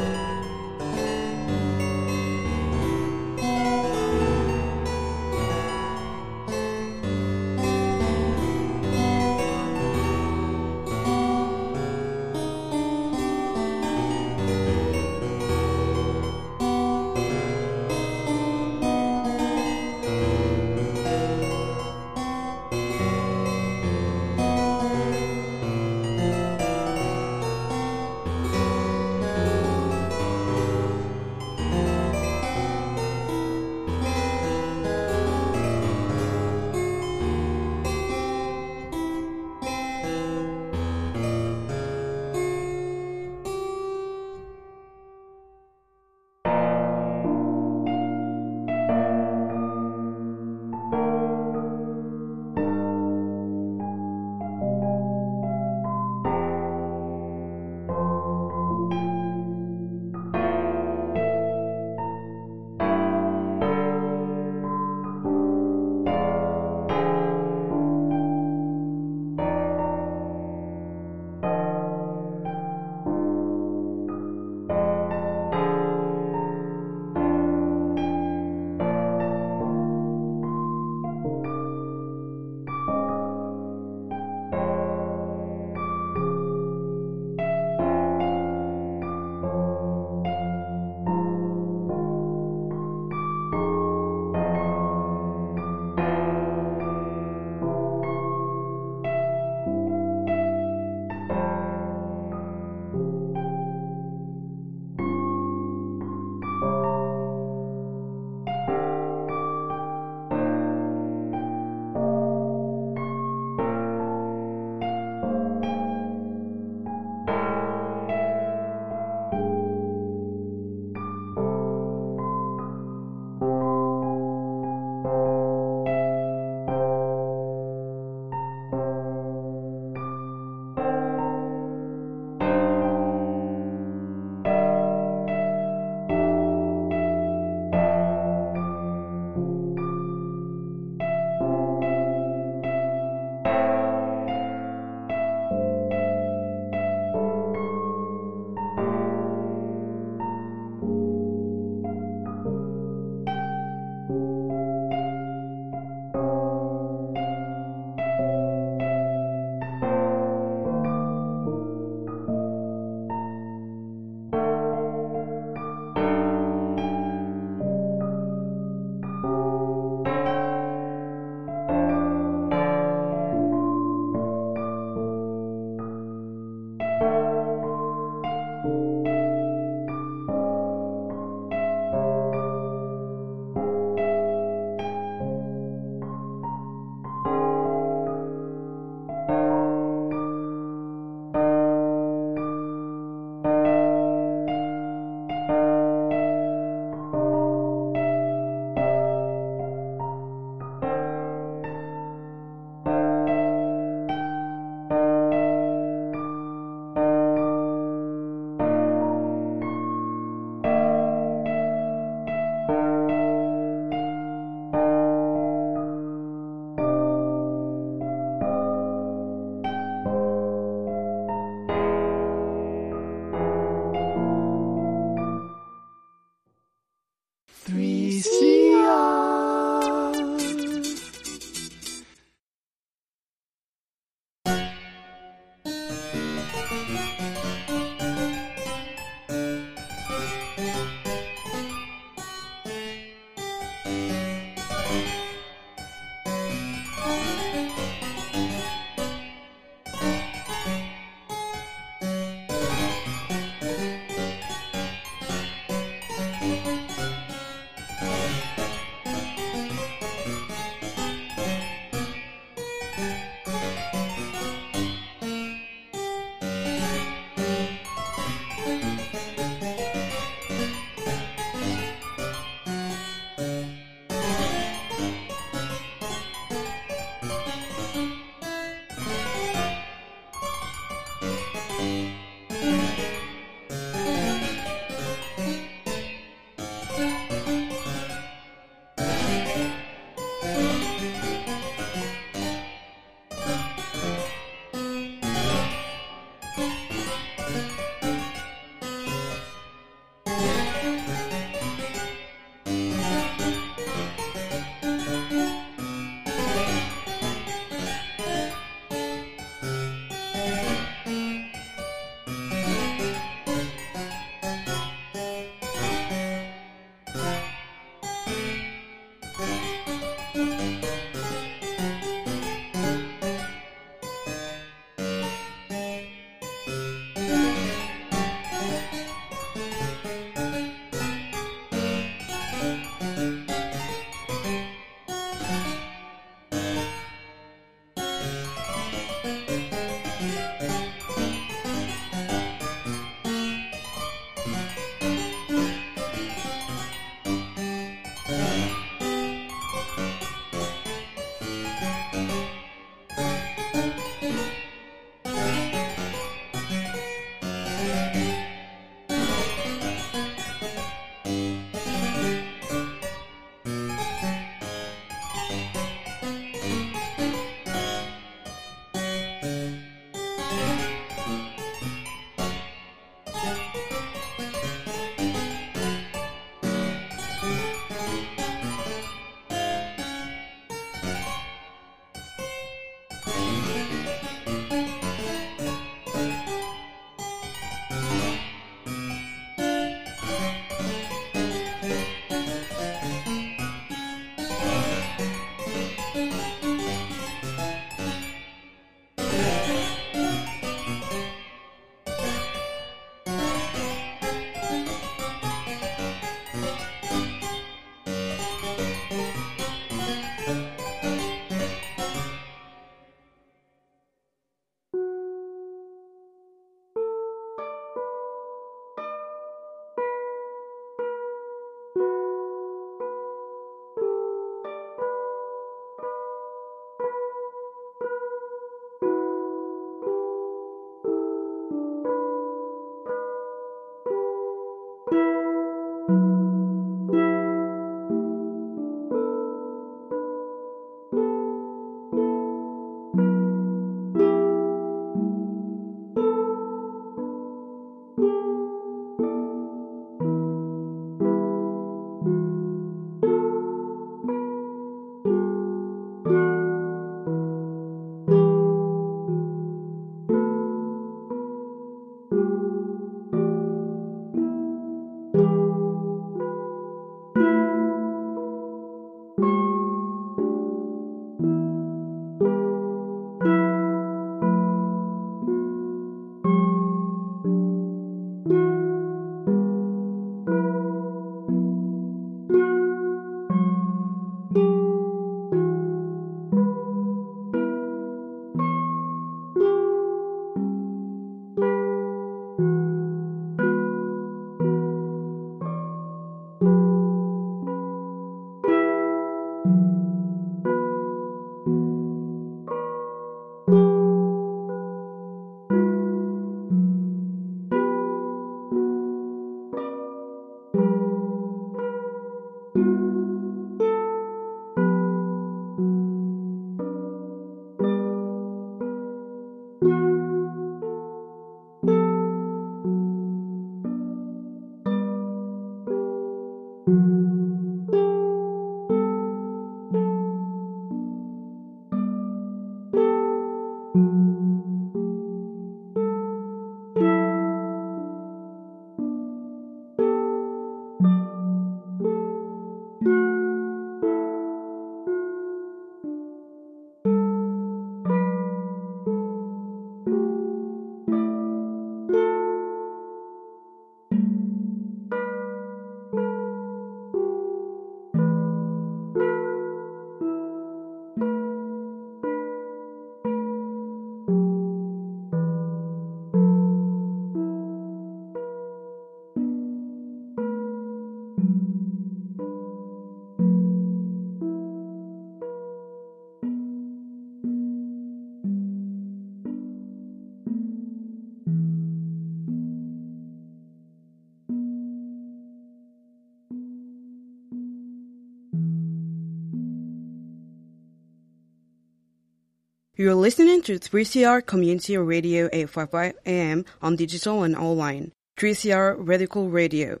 You're listening to 3CR Community Radio 855 AM on digital and online. 3CR Radical Radio.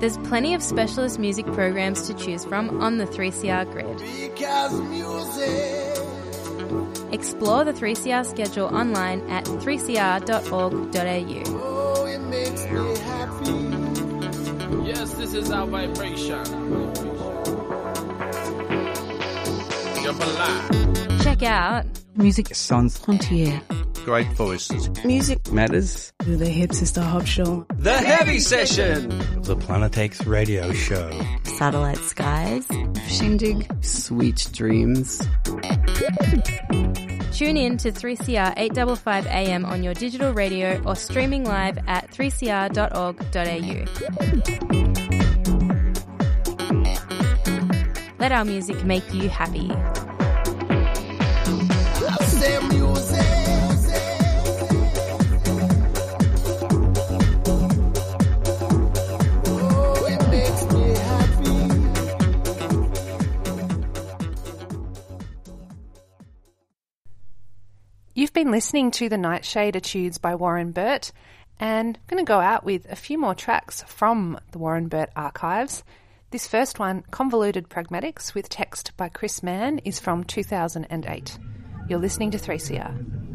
There's plenty of specialist music programs to choose from on the 3CR grid. Explore the 3CR schedule online at 3cr.org.au. Yes, this is our vibration. Check out Music Sans Frontier. Great voices. Music Matters. The Hip Sister Hop Show. The Heavy Session. The Planetex Radio Show. Satellite Skies. Shindig. Sweet Dreams. Tune in to 3CR 855 AM on your digital radio or streaming live at 3cr.org.au. Let our music make you happy. Been listening to The Nightshade Etudes by Warren Burt, and I'm going to go out with a few more tracks from the Warren Burt archives. This first one, Convoluted Pragmatics, with text by Chris Mann, is from 2008. You're listening to 3CR.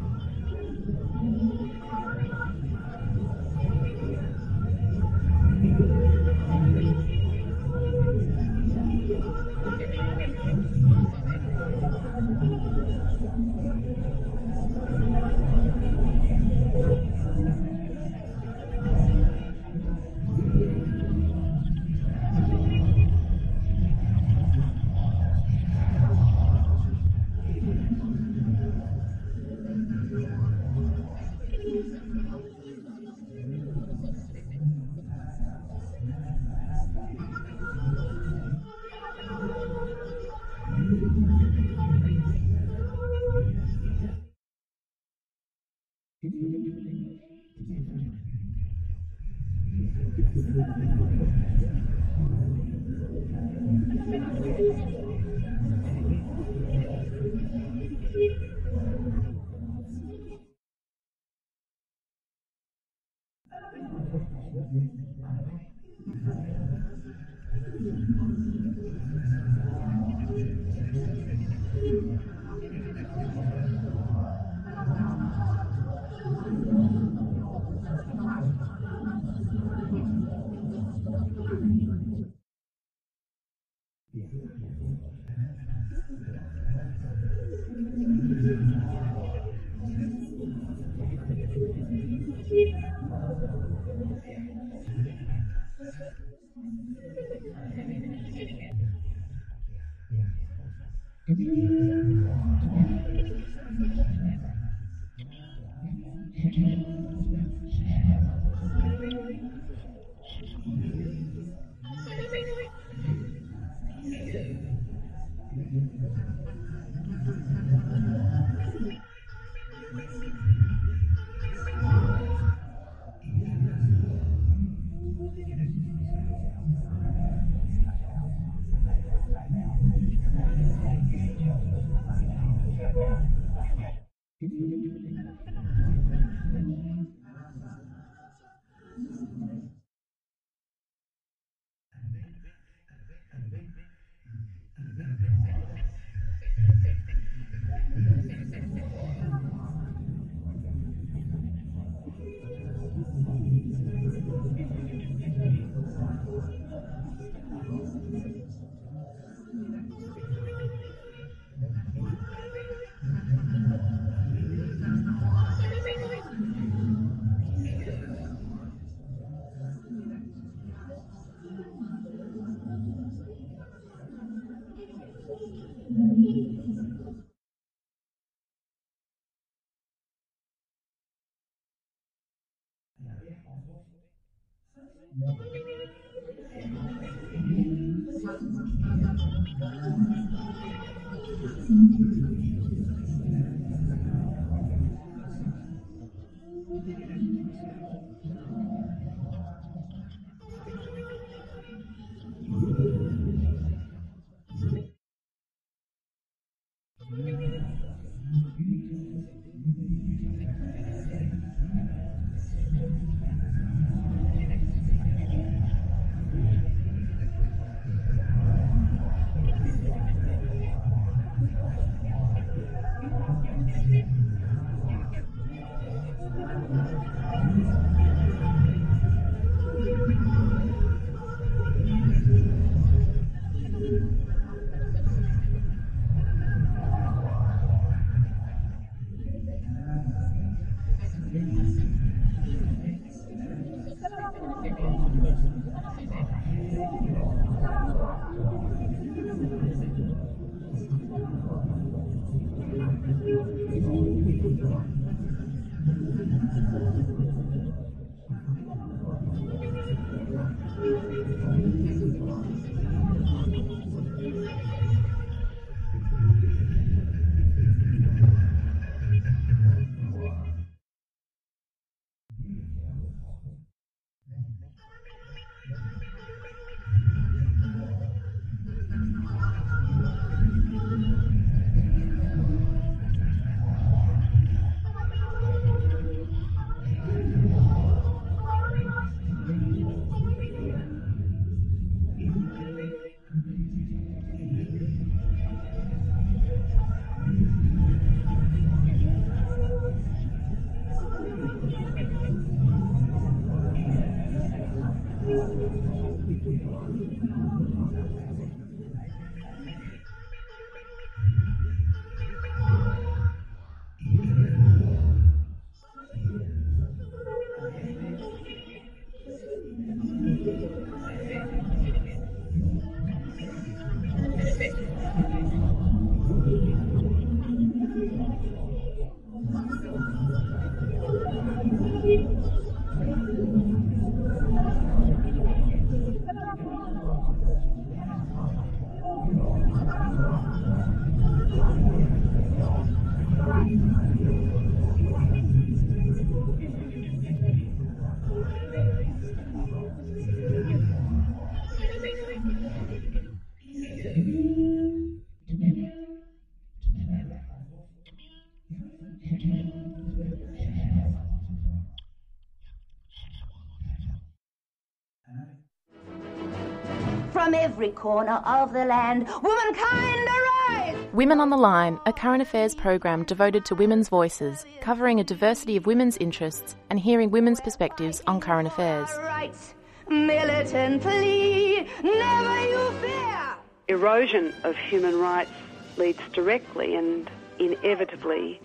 Every corner of the land, womankind arise! Women on the Line, a current affairs program devoted to women's voices, covering a diversity of women's interests and hearing women's perspectives on current affairs. Rights, militantly, never you fear! Erosion of human rights leads directly and inevitably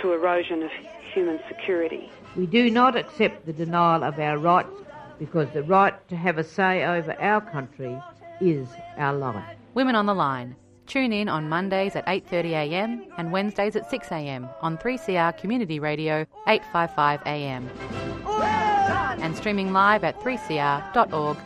to erosion of human security. We do not accept the denial of our rights because the right to have a say over our country is our life. Women on the Line. Tune in on Mondays at 8.30am and Wednesdays at 6am on 3CR Community Radio 855am. And streaming live at 3cr.org.au.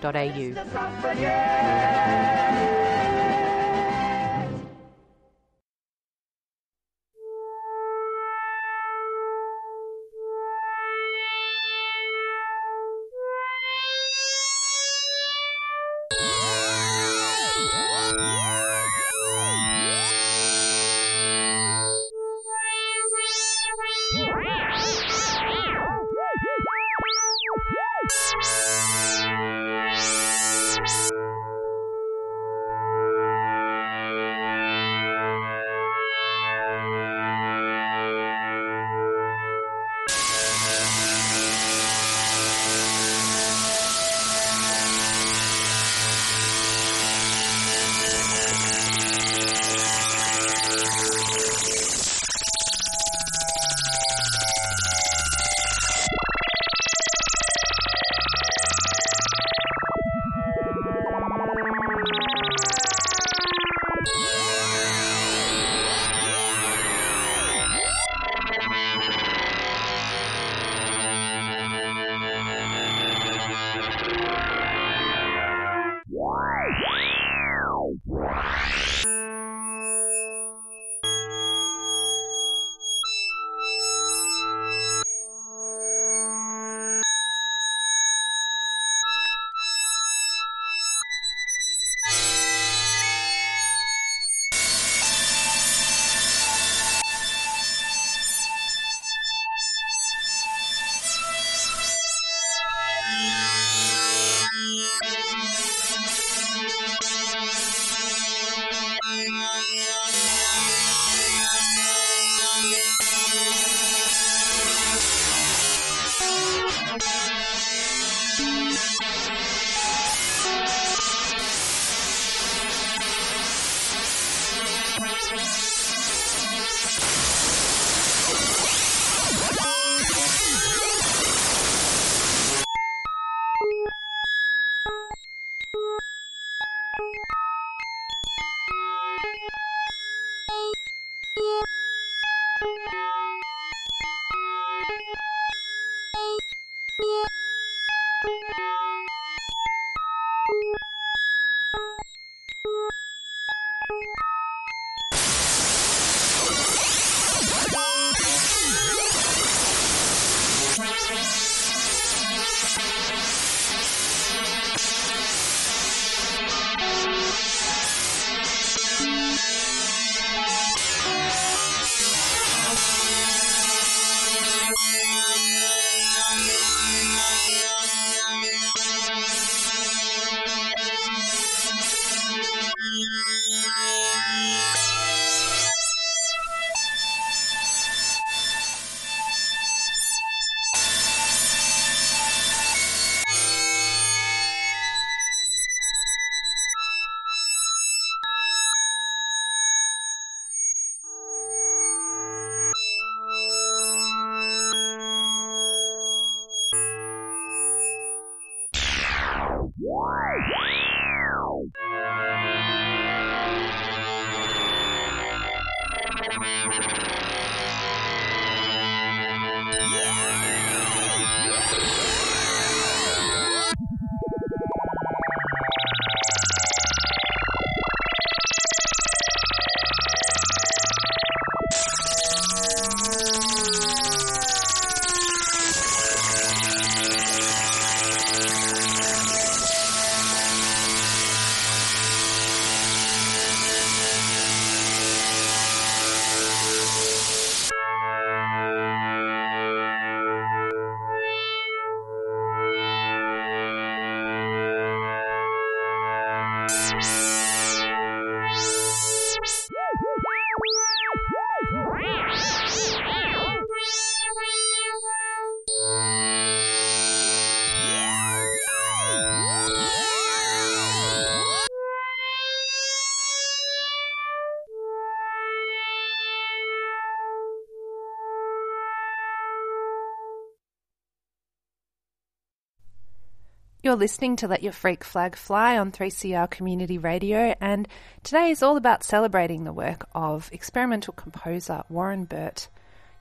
You're listening to Let Your Freak Flag Fly on 3CR Community Radio, and today is all about celebrating the work of experimental composer Warren Burt.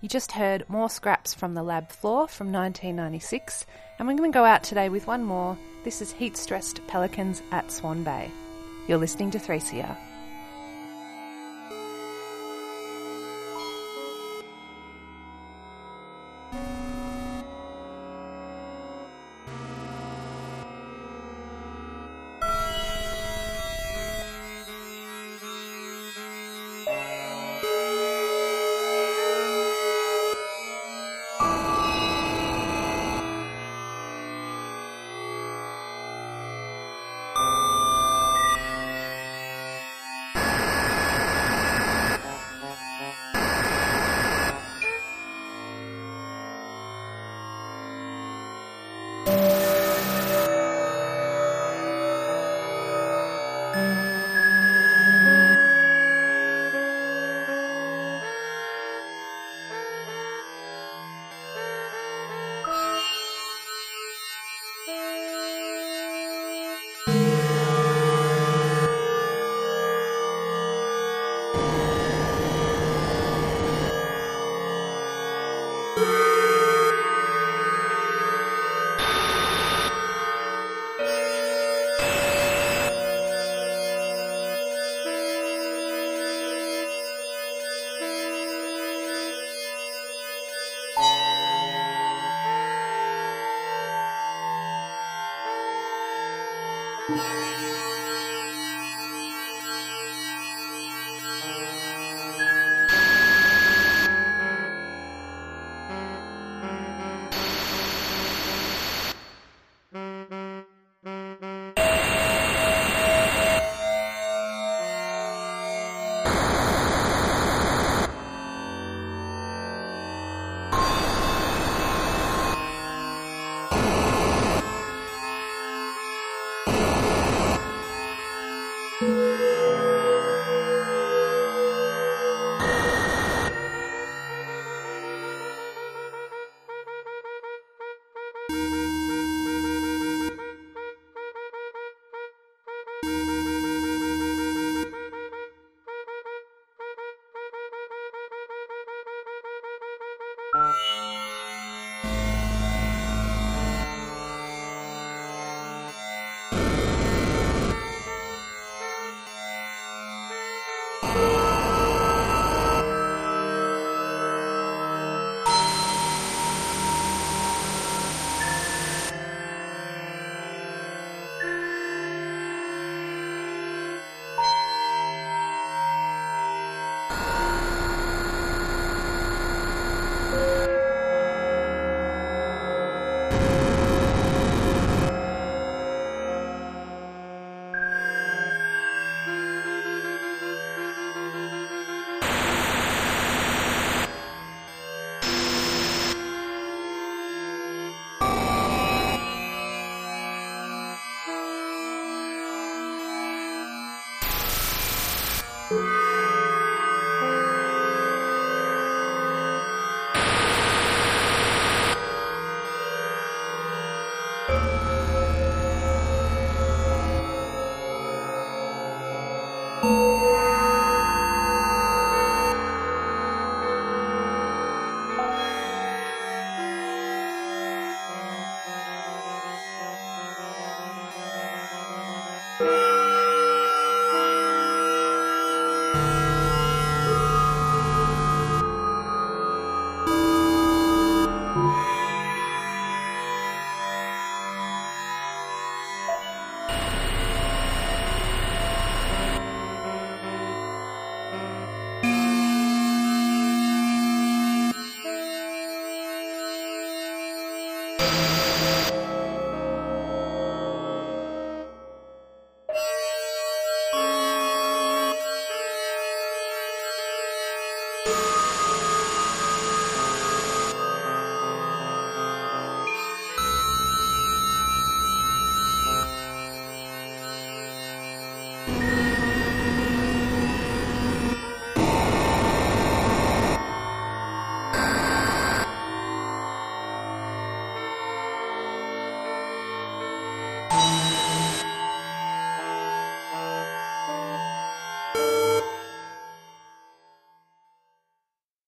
You just heard more scraps from the lab floor from 1996, and we're going to go out today with one more. This is Heat Stressed Pelicans at Swan Bay. You're listening to 3CR.